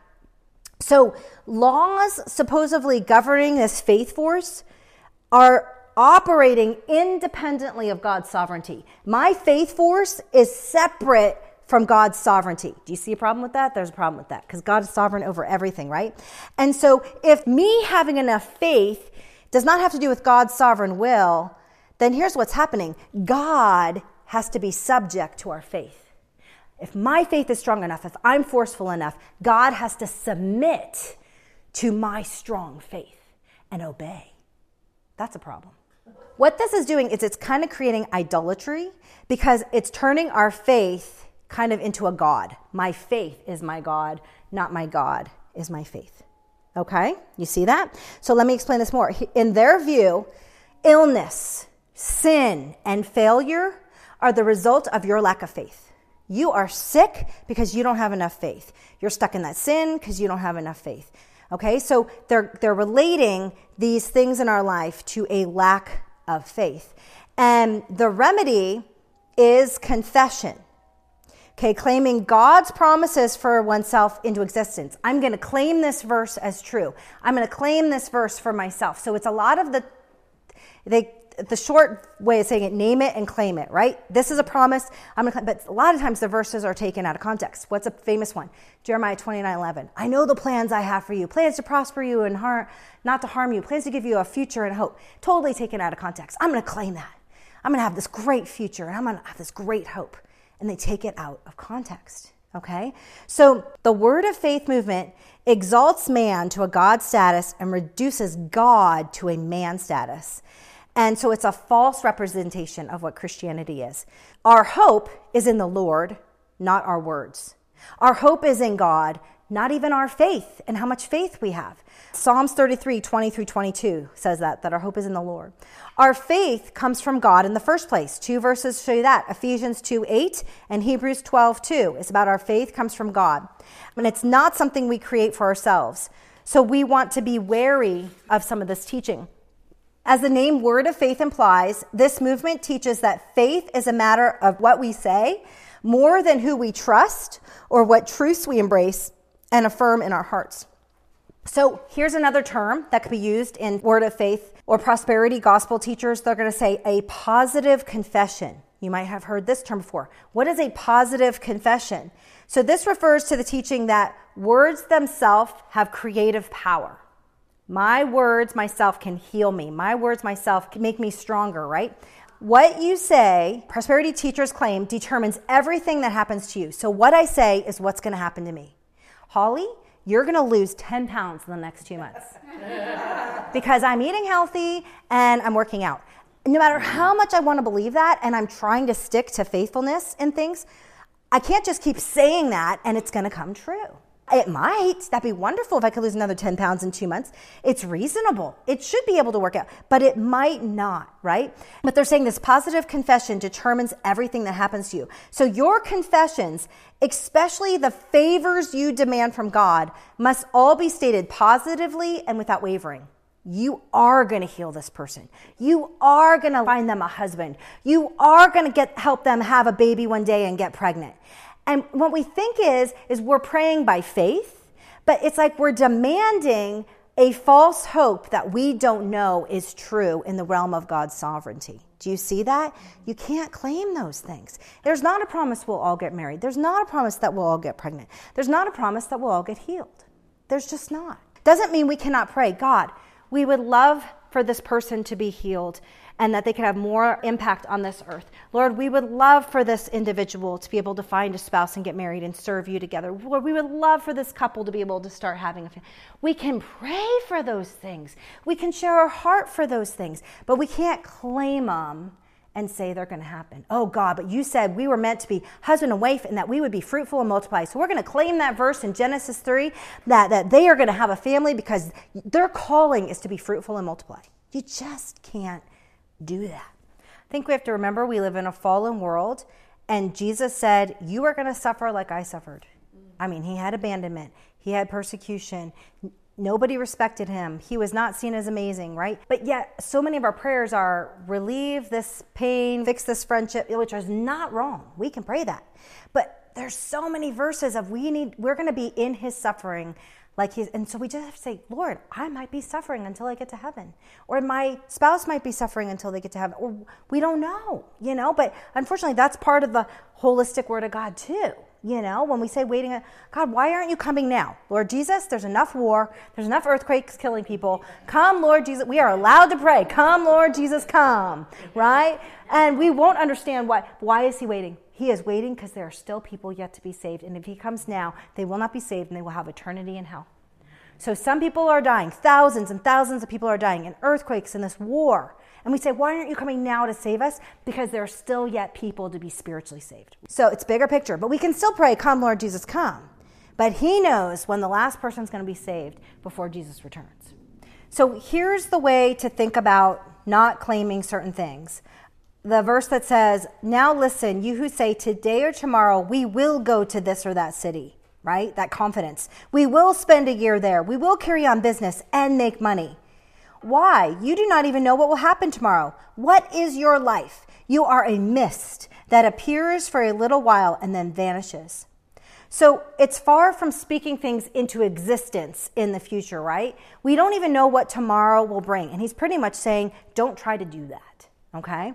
So, laws supposedly governing this faith force are operating independently of God's sovereignty. My faith force is separate from God's sovereignty. Do you see a problem with that? There's a problem with that because God is sovereign over everything, right? And so if me having enough faith does not have to do with God's sovereign will, then here's what's happening God has to be subject to our faith. If my faith is strong enough, if I'm forceful enough, God has to submit to my strong faith and obey. That's a problem. What this is doing is it's kind of creating idolatry because it's turning our faith kind of into a God. My faith is my God, not my God is my faith. Okay? You see that? So let me explain this more. In their view, illness, sin, and failure are the result of your lack of faith. You are sick because you don't have enough faith. You're stuck in that sin because you don't have enough faith. Okay? So they're they're relating these things in our life to a lack of faith. And the remedy is confession. Okay, claiming God's promises for oneself into existence. I'm going to claim this verse as true. I'm going to claim this verse for myself. So it's a lot of the they the short way of saying it, name it and claim it, right? This is a promise. I'm gonna, but a lot of times the verses are taken out of context. What's a famous one? Jeremiah 29 11. I know the plans I have for you, plans to prosper you and harm, not to harm you, plans to give you a future and hope. Totally taken out of context. I'm gonna claim that. I'm gonna have this great future and I'm gonna have this great hope and they take it out of context. Okay? So the word of faith movement exalts man to a God status and reduces God to a man status. And so it's a false representation of what Christianity is. Our hope is in the Lord, not our words. Our hope is in God, not even our faith and how much faith we have. Psalms 33, 20 through 22 says that, that our hope is in the Lord. Our faith comes from God in the first place. Two verses show you that Ephesians 2, 8 and Hebrews 12, 2. It's about our faith comes from God. And it's not something we create for ourselves. So we want to be wary of some of this teaching. As the name Word of Faith implies, this movement teaches that faith is a matter of what we say more than who we trust or what truths we embrace and affirm in our hearts. So here's another term that could be used in Word of Faith or prosperity gospel teachers. They're going to say a positive confession. You might have heard this term before. What is a positive confession? So this refers to the teaching that words themselves have creative power. My words myself can heal me. My words myself can make me stronger, right? What you say, prosperity teachers claim, determines everything that happens to you. So what I say is what's going to happen to me. Holly, you're going to lose 10 pounds in the next two months because I'm eating healthy and I'm working out. No matter how much I want to believe that and I'm trying to stick to faithfulness in things, I can't just keep saying that and it's going to come true. It might. That'd be wonderful if I could lose another 10 pounds in two months. It's reasonable. It should be able to work out, but it might not, right? But they're saying this positive confession determines everything that happens to you. So your confessions, especially the favors you demand from God, must all be stated positively and without wavering. You are going to heal this person. You are going to find them a husband. You are going to get help them have a baby one day and get pregnant. And what we think is, is we're praying by faith, but it's like we're demanding a false hope that we don't know is true in the realm of God's sovereignty. Do you see that? You can't claim those things. There's not a promise we'll all get married. There's not a promise that we'll all get pregnant. There's not a promise that we'll all get healed. There's just not. Doesn't mean we cannot pray, God, we would love for this person to be healed and that they could have more impact on this earth. Lord, we would love for this individual to be able to find a spouse and get married and serve you together. Lord, we would love for this couple to be able to start having a family. We can pray for those things. We can share our heart for those things, but we can't claim them and say they're going to happen. Oh God, but you said we were meant to be husband and wife and that we would be fruitful and multiply. So we're going to claim that verse in Genesis 3 that, that they are going to have a family because their calling is to be fruitful and multiply. You just can't do that. Think we have to remember we live in a fallen world, and Jesus said, You are going to suffer like I suffered. I mean, he had abandonment, he had persecution. Nobody respected him. He was not seen as amazing, right? But yet, so many of our prayers are relieve this pain, fix this friendship, which is not wrong. We can pray that. But there's so many verses of we need, we're going to be in his suffering like he's, and so we just have to say, Lord, I might be suffering until I get to heaven, or my spouse might be suffering until they get to heaven, or we don't know, you know. But unfortunately, that's part of the holistic word of God too. You know, when we say waiting, God, why aren't you coming now? Lord Jesus, there's enough war, there's enough earthquakes killing people. Come, Lord Jesus. We are allowed to pray. Come, Lord Jesus, come. Right? And we won't understand why. Why is he waiting? He is waiting because there are still people yet to be saved. And if he comes now, they will not be saved and they will have eternity in hell. So some people are dying. Thousands and thousands of people are dying in earthquakes in this war. And we say, why aren't you coming now to save us? Because there are still yet people to be spiritually saved. So it's bigger picture, but we can still pray, come, Lord Jesus, come. But he knows when the last person is going to be saved before Jesus returns. So here's the way to think about not claiming certain things the verse that says, Now listen, you who say, Today or tomorrow we will go to this or that city, right? That confidence. We will spend a year there. We will carry on business and make money. Why? You do not even know what will happen tomorrow. What is your life? You are a mist that appears for a little while and then vanishes. So it's far from speaking things into existence in the future, right? We don't even know what tomorrow will bring. And he's pretty much saying, don't try to do that, okay?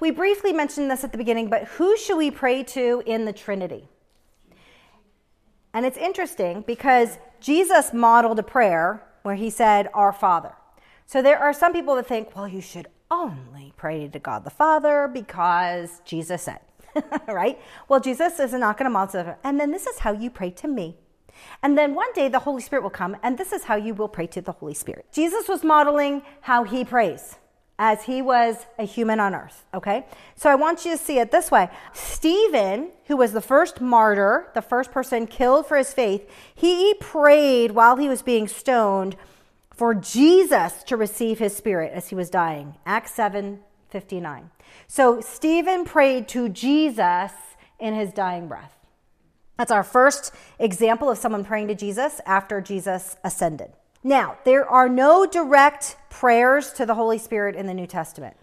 We briefly mentioned this at the beginning, but who should we pray to in the Trinity? And it's interesting because Jesus modeled a prayer where he said, Our Father. So there are some people that think, well, you should only pray to God the Father because Jesus said, right? Well, Jesus is not going to model, and then this is how you pray to me. And then one day the Holy Spirit will come, and this is how you will pray to the Holy Spirit. Jesus was modeling how he prays. As he was a human on earth, okay? So I want you to see it this way. Stephen, who was the first martyr, the first person killed for his faith, he prayed while he was being stoned for Jesus to receive his spirit as he was dying. Acts 7 59. So Stephen prayed to Jesus in his dying breath. That's our first example of someone praying to Jesus after Jesus ascended. Now, there are no direct prayers to the Holy Spirit in the New Testament.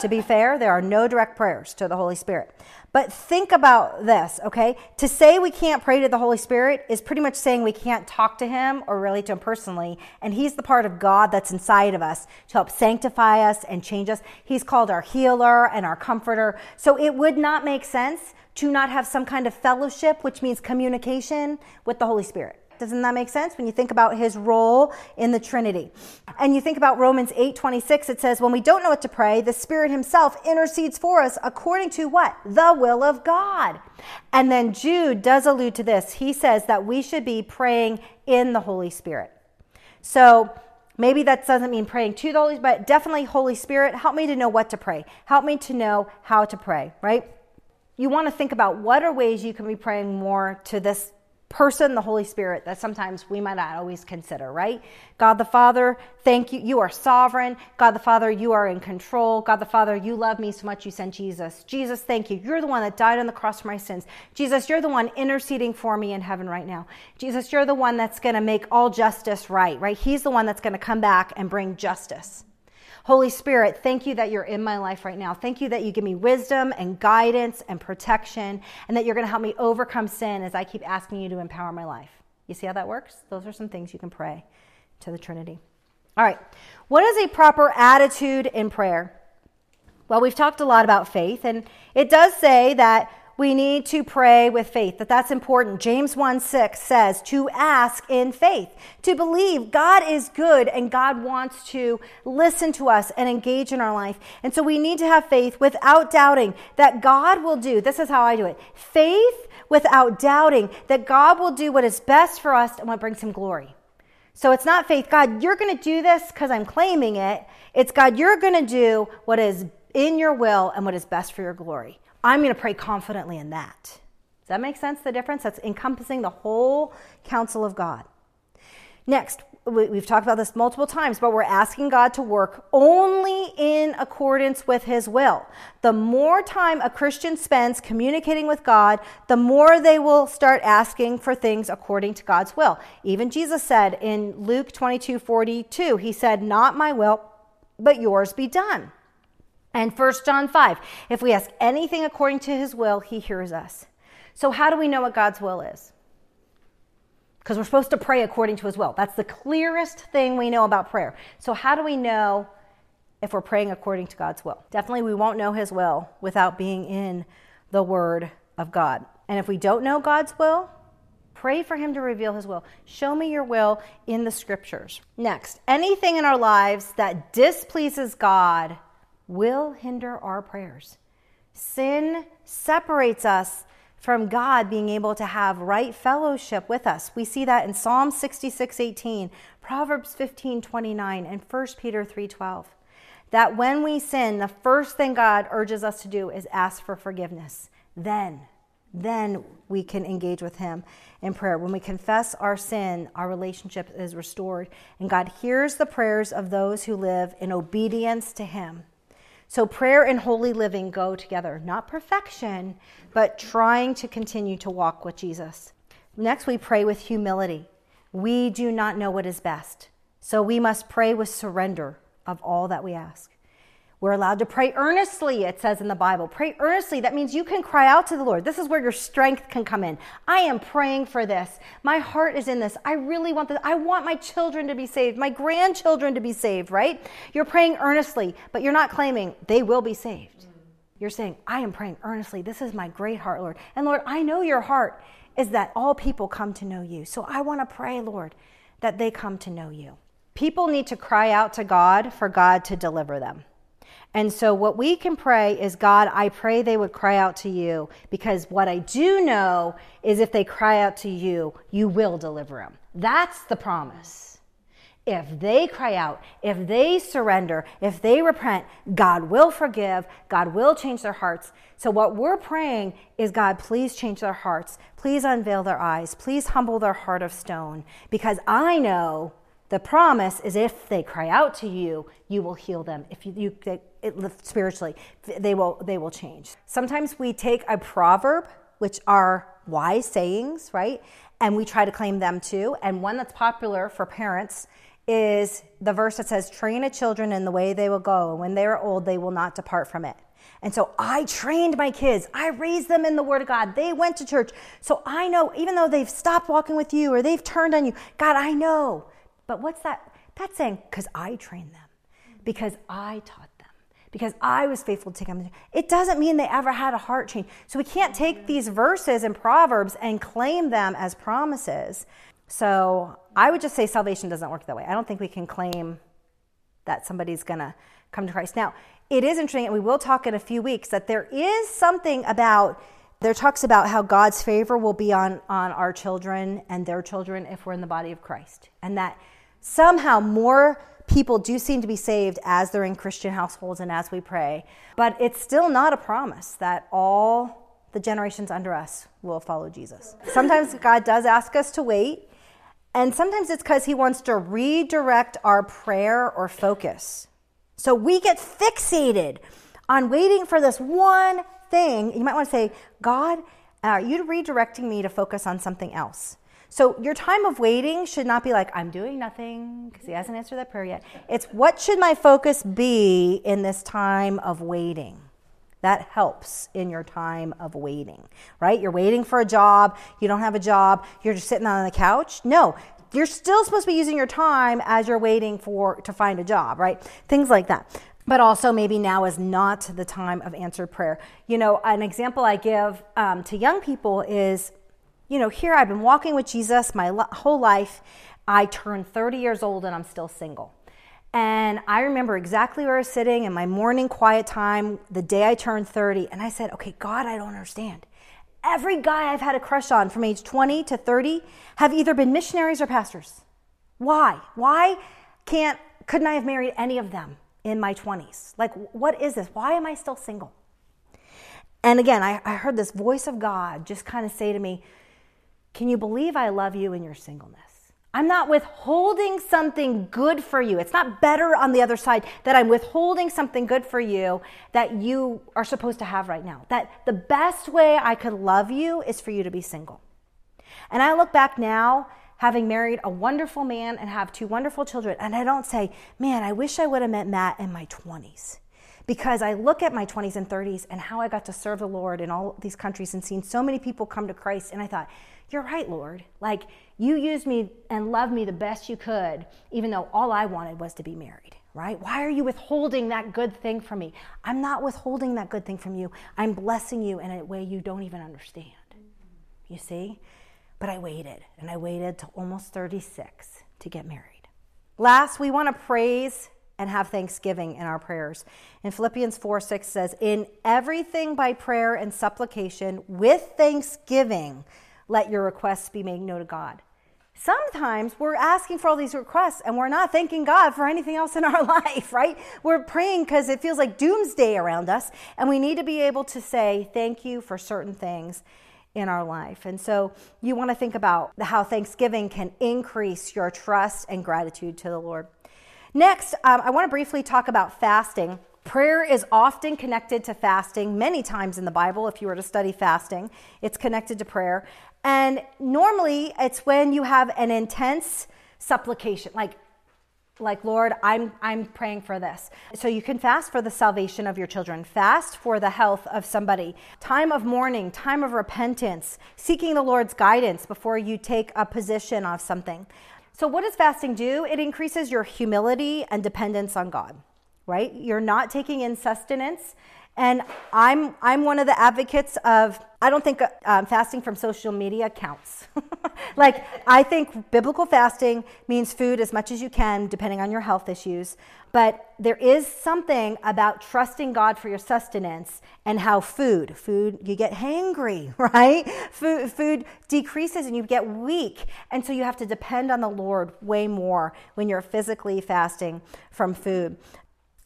to be fair, there are no direct prayers to the Holy Spirit. But think about this, okay? To say we can't pray to the Holy Spirit is pretty much saying we can't talk to Him or relate to Him personally. And He's the part of God that's inside of us to help sanctify us and change us. He's called our healer and our comforter. So it would not make sense to not have some kind of fellowship, which means communication with the Holy Spirit. Doesn't that make sense when you think about his role in the Trinity? And you think about Romans 8 26, it says, When we don't know what to pray, the Spirit himself intercedes for us according to what? The will of God. And then Jude does allude to this. He says that we should be praying in the Holy Spirit. So, Maybe that doesn't mean praying to the Holy, Spirit, but definitely Holy Spirit, help me to know what to pray. Help me to know how to pray, right? You want to think about what are ways you can be praying more to this person, the Holy Spirit, that sometimes we might not always consider, right? God the Father, thank you. You are sovereign. God the Father, you are in control. God the Father, you love me so much you sent Jesus. Jesus, thank you. You're the one that died on the cross for my sins. Jesus, you're the one interceding for me in heaven right now. Jesus, you're the one that's going to make all justice right, right? He's the one that's going to come back and bring justice. Holy Spirit, thank you that you're in my life right now. Thank you that you give me wisdom and guidance and protection, and that you're going to help me overcome sin as I keep asking you to empower my life. You see how that works? Those are some things you can pray to the Trinity. All right. What is a proper attitude in prayer? Well, we've talked a lot about faith, and it does say that we need to pray with faith, that that's important. James 1 6 says to ask in faith, to believe God is good and God wants to listen to us and engage in our life. And so we need to have faith without doubting that God will do. This is how I do it faith without doubting that God will do what is best for us and what brings him glory. So it's not faith, God, you're going to do this because I'm claiming it. It's God, you're going to do what is in your will and what is best for your glory. I'm going to pray confidently in that. Does that make sense? The difference? That's encompassing the whole counsel of God. Next, we've talked about this multiple times, but we're asking God to work only in accordance with His will. The more time a Christian spends communicating with God, the more they will start asking for things according to God's will. Even Jesus said in Luke 22 42, He said, Not my will, but yours be done. And 1 John 5, if we ask anything according to his will, he hears us. So, how do we know what God's will is? Because we're supposed to pray according to his will. That's the clearest thing we know about prayer. So, how do we know if we're praying according to God's will? Definitely, we won't know his will without being in the word of God. And if we don't know God's will, pray for him to reveal his will. Show me your will in the scriptures. Next, anything in our lives that displeases God will hinder our prayers. Sin separates us from God being able to have right fellowship with us. We see that in Psalm 66 18, Proverbs 15 29, and 1 Peter 3 12. That when we sin, the first thing God urges us to do is ask for forgiveness. Then, then we can engage with Him in prayer. When we confess our sin, our relationship is restored, and God hears the prayers of those who live in obedience to Him. So prayer and holy living go together, not perfection, but trying to continue to walk with Jesus. Next, we pray with humility. We do not know what is best, so we must pray with surrender of all that we ask. We're allowed to pray earnestly, it says in the Bible. Pray earnestly. That means you can cry out to the Lord. This is where your strength can come in. I am praying for this. My heart is in this. I really want this. I want my children to be saved, my grandchildren to be saved, right? You're praying earnestly, but you're not claiming they will be saved. You're saying, I am praying earnestly. This is my great heart, Lord. And Lord, I know your heart is that all people come to know you. So I want to pray, Lord, that they come to know you. People need to cry out to God for God to deliver them. And so, what we can pray is, God, I pray they would cry out to you because what I do know is if they cry out to you, you will deliver them. That's the promise. if they cry out, if they surrender, if they repent, God will forgive, God will change their hearts. So, what we're praying is God, please change their hearts. Please unveil their eyes. Please humble their heart of stone. Because I know the promise is if they cry out to you, you will heal them. If you, you they, it, spiritually, they will, they will change. Sometimes we take a proverb, which are wise sayings, right? And we try to claim them too. And one that's popular for parents is the verse that says, Train a children in the way they will go, and when they are old, they will not depart from it. And so I trained my kids. I raised them in the Word of God. They went to church. So I know, even though they've stopped walking with you or they've turned on you, God, I know. But what's that? That's saying, because I trained them, mm-hmm. because I taught them, because I was faithful to take them. It doesn't mean they ever had a heart change. So we can't take these verses and Proverbs and claim them as promises. So I would just say salvation doesn't work that way. I don't think we can claim that somebody's going to come to Christ. Now, it is interesting, and we will talk in a few weeks, that there is something about, there talks about how God's favor will be on, on our children and their children if we're in the body of Christ. And that somehow more people do seem to be saved as they're in Christian households and as we pray. But it's still not a promise that all the generations under us will follow Jesus. Sometimes God does ask us to wait and sometimes it's because he wants to redirect our prayer or focus. So we get fixated on waiting for this one thing. You might want to say, God, uh, are you redirecting me to focus on something else? So your time of waiting should not be like, I'm doing nothing because he hasn't answered that prayer yet. It's what should my focus be in this time of waiting? That helps in your time of waiting, right? You're waiting for a job, you don't have a job, you're just sitting on the couch. No, you're still supposed to be using your time as you're waiting for to find a job, right? Things like that. But also, maybe now is not the time of answered prayer. You know, an example I give um, to young people is, you know, here I've been walking with Jesus my whole life. I turned 30 years old and I'm still single. And I remember exactly where I was sitting in my morning quiet time the day I turned 30. And I said, okay, God, I don't understand. Every guy I've had a crush on from age 20 to 30 have either been missionaries or pastors. Why? Why can't, couldn't I have married any of them in my 20s? Like, what is this? Why am I still single? And again, I, I heard this voice of God just kind of say to me, Can you believe I love you in your singleness? I'm not withholding something good for you. It's not better on the other side that I'm withholding something good for you that you are supposed to have right now. That the best way I could love you is for you to be single. And I look back now, having married a wonderful man and have two wonderful children, and I don't say, man, I wish I would have met Matt in my 20s. Because I look at my 20s and 30s and how I got to serve the Lord in all these countries and seen so many people come to Christ, and I thought, you're right, Lord. Like, you used me and loved me the best you could, even though all I wanted was to be married, right? Why are you withholding that good thing from me? I'm not withholding that good thing from you. I'm blessing you in a way you don't even understand. You see? But I waited, and I waited till almost 36 to get married. Last, we want to praise and have thanksgiving in our prayers. In Philippians 4 6 says, In everything by prayer and supplication with thanksgiving let your requests be made known to God. Sometimes we're asking for all these requests and we're not thanking God for anything else in our life, right? We're praying because it feels like doomsday around us, and we need to be able to say thank you for certain things in our life. And so you want to think about how Thanksgiving can increase your trust and gratitude to the Lord. Next, um, I want to briefly talk about fasting. Prayer is often connected to fasting many times in the Bible. If you were to study fasting, it's connected to prayer. And normally it's when you have an intense supplication, like, like Lord, I'm I'm praying for this. So you can fast for the salvation of your children, fast for the health of somebody. Time of mourning, time of repentance, seeking the Lord's guidance before you take a position of something. So what does fasting do? It increases your humility and dependence on God, right? You're not taking in sustenance. And I'm I'm one of the advocates of I don't think um, fasting from social media counts. like, I think biblical fasting means food as much as you can, depending on your health issues. But there is something about trusting God for your sustenance and how food, food, you get hangry, right? Food, food decreases and you get weak. And so you have to depend on the Lord way more when you're physically fasting from food.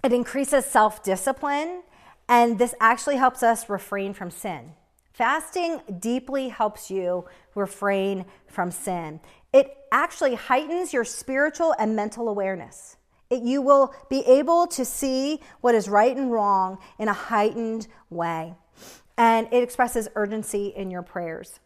It increases self discipline, and this actually helps us refrain from sin. Fasting deeply helps you refrain from sin. It actually heightens your spiritual and mental awareness. It, you will be able to see what is right and wrong in a heightened way. And it expresses urgency in your prayers.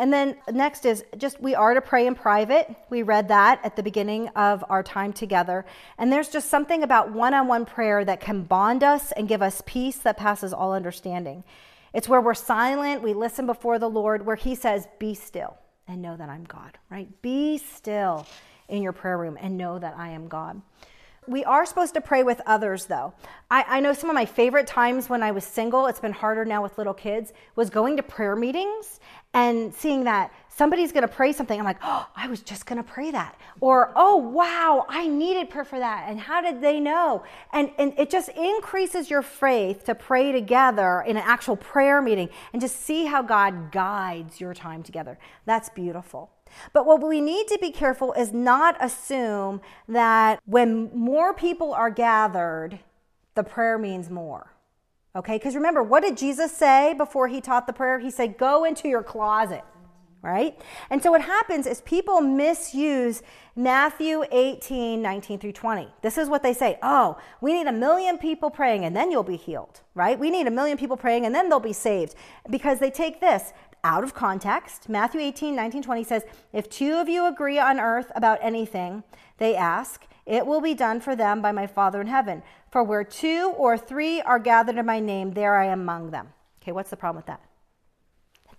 And then next is just we are to pray in private. We read that at the beginning of our time together. And there's just something about one on one prayer that can bond us and give us peace that passes all understanding. It's where we're silent, we listen before the Lord, where He says, Be still and know that I'm God, right? Be still in your prayer room and know that I am God. We are supposed to pray with others, though. I, I, know some of my favorite times when I was single, it's been harder now with little kids, was going to prayer meetings and seeing that somebody's going to pray something. I'm like, oh, I was just going to pray that. Or, oh, wow, I needed prayer for that. And how did they know? And, and it just increases your faith to pray together in an actual prayer meeting and just see how God guides your time together. That's beautiful. But what we need to be careful is not assume that when more people are gathered, the prayer means more. Okay? Because remember, what did Jesus say before he taught the prayer? He said, Go into your closet. Right? And so what happens is people misuse Matthew 18, 19 through 20. This is what they say. Oh, we need a million people praying and then you'll be healed, right? We need a million people praying and then they'll be saved. Because they take this out of context. Matthew 18, 19, 20 says, If two of you agree on earth about anything they ask, it will be done for them by my Father in heaven. For where two or three are gathered in my name, there I am among them. Okay, what's the problem with that?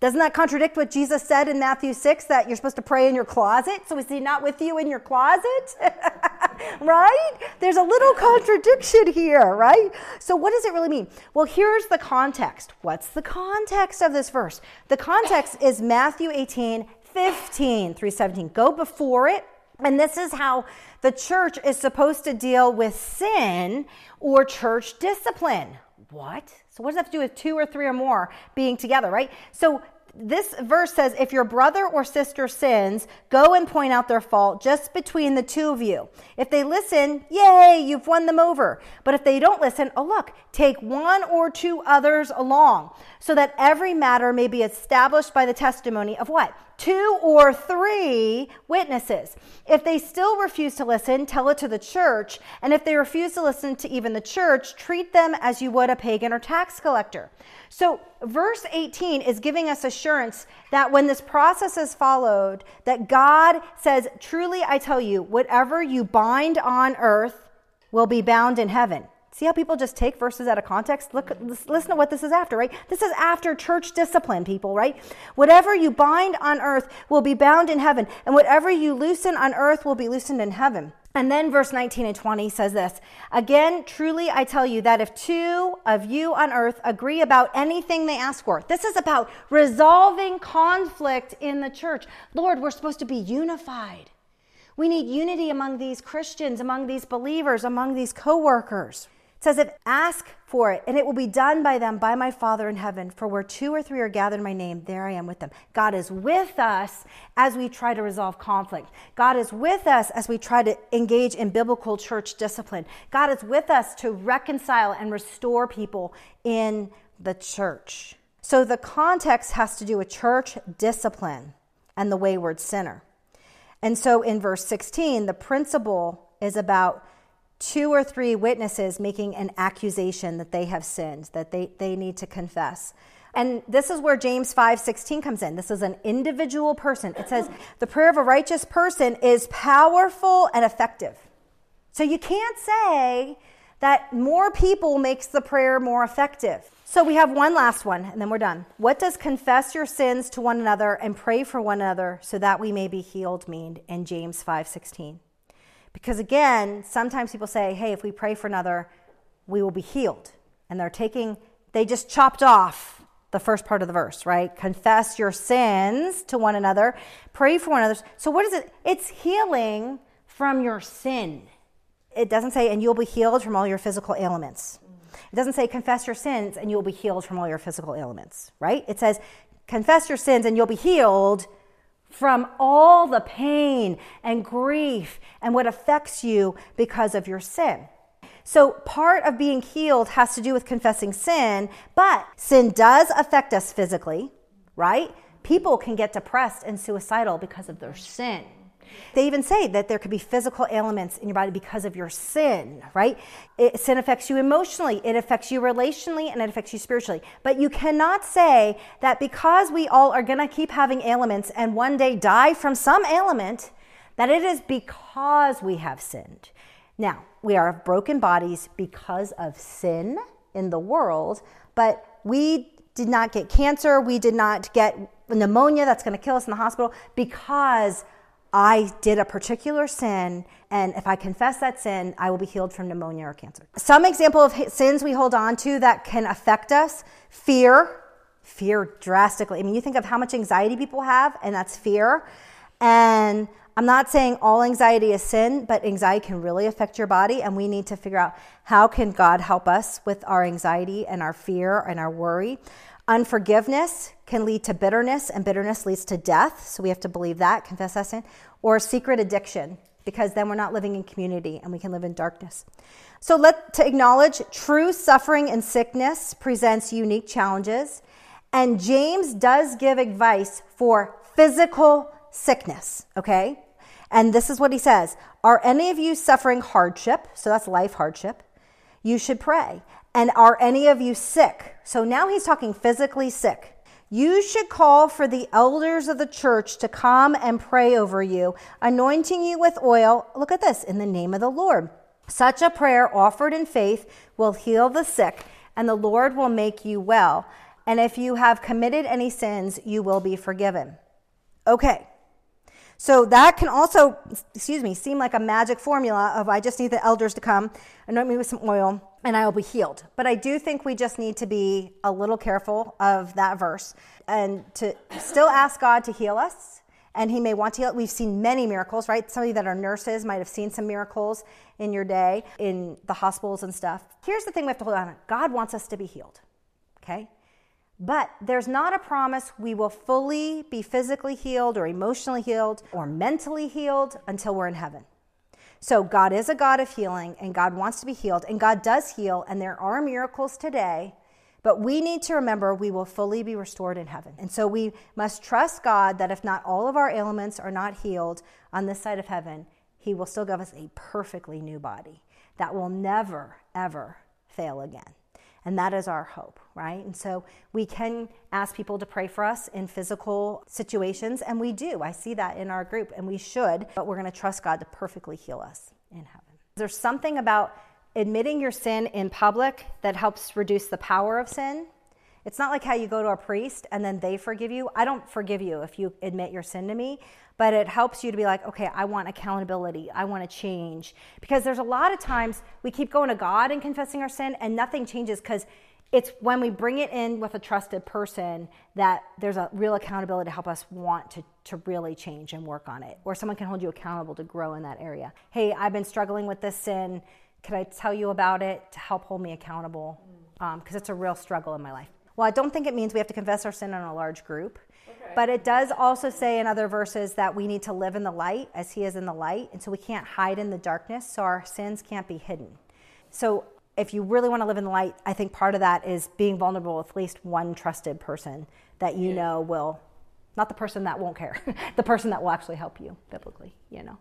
Doesn't that contradict what Jesus said in Matthew 6 that you're supposed to pray in your closet? So is he not with you in your closet? right? There's a little contradiction here, right? So what does it really mean? Well, here's the context. What's the context of this verse? The context is Matthew 18, 15 through 17. Go before it. And this is how the church is supposed to deal with sin or church discipline. What? So, what does that have to do with two or three or more being together, right? So, this verse says if your brother or sister sins, go and point out their fault just between the two of you. If they listen, yay, you've won them over. But if they don't listen, oh, look, take one or two others along so that every matter may be established by the testimony of what? Two or three witnesses. If they still refuse to listen, tell it to the church. And if they refuse to listen to even the church, treat them as you would a pagan or tax collector. So, verse 18 is giving us assurance that when this process is followed, that God says, Truly I tell you, whatever you bind on earth will be bound in heaven. See how people just take verses out of context? Look, listen to what this is after, right? This is after church discipline, people, right? Whatever you bind on earth will be bound in heaven, and whatever you loosen on earth will be loosened in heaven. And then verse 19 and 20 says this Again, truly I tell you that if two of you on earth agree about anything they ask for, this is about resolving conflict in the church. Lord, we're supposed to be unified. We need unity among these Christians, among these believers, among these co-workers. It says, if ask for it, and it will be done by them by my Father in heaven. For where two or three are gathered in my name, there I am with them. God is with us as we try to resolve conflict. God is with us as we try to engage in biblical church discipline. God is with us to reconcile and restore people in the church. So the context has to do with church discipline and the wayward sinner. And so in verse 16, the principle is about two or three witnesses making an accusation that they have sinned, that they, they need to confess. And this is where James 5:16 comes in. This is an individual person. It says the prayer of a righteous person is powerful and effective. So you can't say that more people makes the prayer more effective. So we have one last one and then we're done. What does confess your sins to one another and pray for one another so that we may be healed mean in James 5:16? Because again, sometimes people say, hey, if we pray for another, we will be healed. And they're taking, they just chopped off the first part of the verse, right? Confess your sins to one another, pray for one another. So, what is it? It's healing from your sin. It doesn't say, and you'll be healed from all your physical ailments. It doesn't say, confess your sins and you'll be healed from all your physical ailments, right? It says, confess your sins and you'll be healed from all the pain and grief and what affects you because of your sin. So, part of being healed has to do with confessing sin, but sin does affect us physically, right? People can get depressed and suicidal because of their sin. They even say that there could be physical ailments in your body because of your sin, right? It, sin affects you emotionally, it affects you relationally, and it affects you spiritually. But you cannot say that because we all are going to keep having ailments and one day die from some ailment, that it is because we have sinned. Now, we are of broken bodies because of sin in the world, but we did not get cancer, we did not get pneumonia that's going to kill us in the hospital because I did a particular sin, and if I confess that sin, I will be healed from pneumonia or cancer. Some example of sins we hold on to that can affect us fear, fear drastically. I mean, you think of how much anxiety people have, and that's fear. And I'm not saying all anxiety is sin, but anxiety can really affect your body, and we need to figure out how can God help us with our anxiety and our fear and our worry. Unforgiveness can lead to bitterness, and bitterness leads to death. So we have to believe that, confess that sin. Or secret addiction, because then we're not living in community and we can live in darkness. So let to acknowledge true suffering and sickness presents unique challenges. And James does give advice for physical sickness, okay? And this is what he says Are any of you suffering hardship? So that's life hardship. You should pray. And are any of you sick? So now he's talking physically sick. You should call for the elders of the church to come and pray over you, anointing you with oil. Look at this in the name of the Lord. Such a prayer offered in faith will heal the sick, and the Lord will make you well. And if you have committed any sins, you will be forgiven. Okay. So that can also, excuse me, seem like a magic formula of I just need the elders to come, anoint me with some oil, and I will be healed. But I do think we just need to be a little careful of that verse and to still ask God to heal us. And He may want to heal. We've seen many miracles, right? Some of you that are nurses might have seen some miracles in your day in the hospitals and stuff. Here's the thing we have to hold on to God wants us to be healed, okay? But there's not a promise we will fully be physically healed or emotionally healed or mentally healed until we're in heaven. So God is a God of healing and God wants to be healed and God does heal and there are miracles today. But we need to remember we will fully be restored in heaven. And so we must trust God that if not all of our ailments are not healed on this side of heaven, He will still give us a perfectly new body that will never, ever fail again. And that is our hope, right? And so we can ask people to pray for us in physical situations, and we do. I see that in our group, and we should, but we're going to trust God to perfectly heal us in heaven. There's something about admitting your sin in public that helps reduce the power of sin. It's not like how you go to a priest and then they forgive you. I don't forgive you if you admit your sin to me, but it helps you to be like, okay, I want accountability. I want to change. Because there's a lot of times we keep going to God and confessing our sin and nothing changes because it's when we bring it in with a trusted person that there's a real accountability to help us want to, to really change and work on it. Or someone can hold you accountable to grow in that area. Hey, I've been struggling with this sin. Can I tell you about it to help hold me accountable? Because um, it's a real struggle in my life. Well, I don't think it means we have to confess our sin in a large group. But it does also say in other verses that we need to live in the light as He is in the light. And so we can't hide in the darkness, so our sins can't be hidden. So if you really want to live in the light, I think part of that is being vulnerable with at least one trusted person that you yeah. know will, not the person that won't care, the person that will actually help you biblically, you know.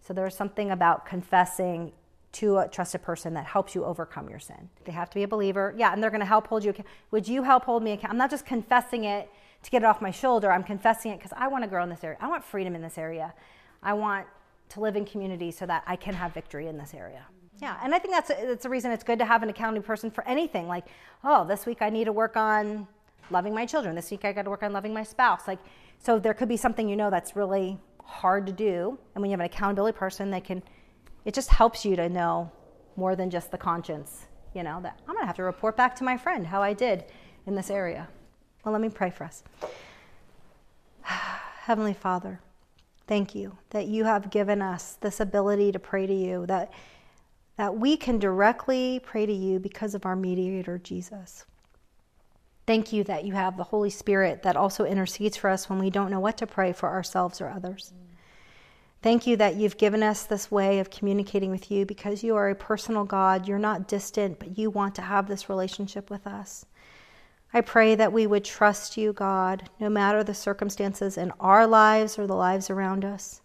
So there's something about confessing to uh, a trusted person that helps you overcome your sin. They have to be a believer. Yeah, and they're going to help hold you. Would you help hold me accountable? I'm not just confessing it to get it off my shoulder. I'm confessing it because I want to grow in this area. I want freedom in this area. I want to live in community so that I can have victory in this area. Yeah, and I think that's that's the reason it's good to have an accounting person for anything. Like, oh, this week I need to work on loving my children. This week I got to work on loving my spouse. Like, so there could be something you know that's really hard to do, and when you have an accountability person, they can, it just helps you to know more than just the conscience. You know that I'm gonna have to report back to my friend how I did in this area. Well, let me pray for us. Heavenly Father, thank you that you have given us this ability to pray to you, that, that we can directly pray to you because of our mediator, Jesus. Thank you that you have the Holy Spirit that also intercedes for us when we don't know what to pray for ourselves or others. Thank you that you've given us this way of communicating with you because you are a personal God. You're not distant, but you want to have this relationship with us. I pray that we would trust you, God, no matter the circumstances in our lives or the lives around us.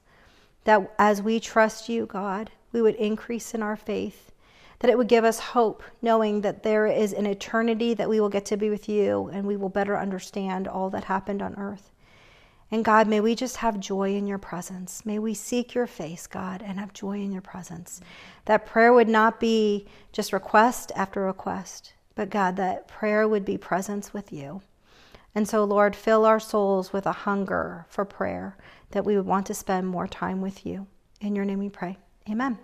That as we trust you, God, we would increase in our faith that it would give us hope, knowing that there is an eternity that we will get to be with you and we will better understand all that happened on earth. And God, may we just have joy in your presence. May we seek your face, God, and have joy in your presence. That prayer would not be just request after request, but God, that prayer would be presence with you. And so, Lord, fill our souls with a hunger for prayer that we would want to spend more time with you. In your name we pray. Amen.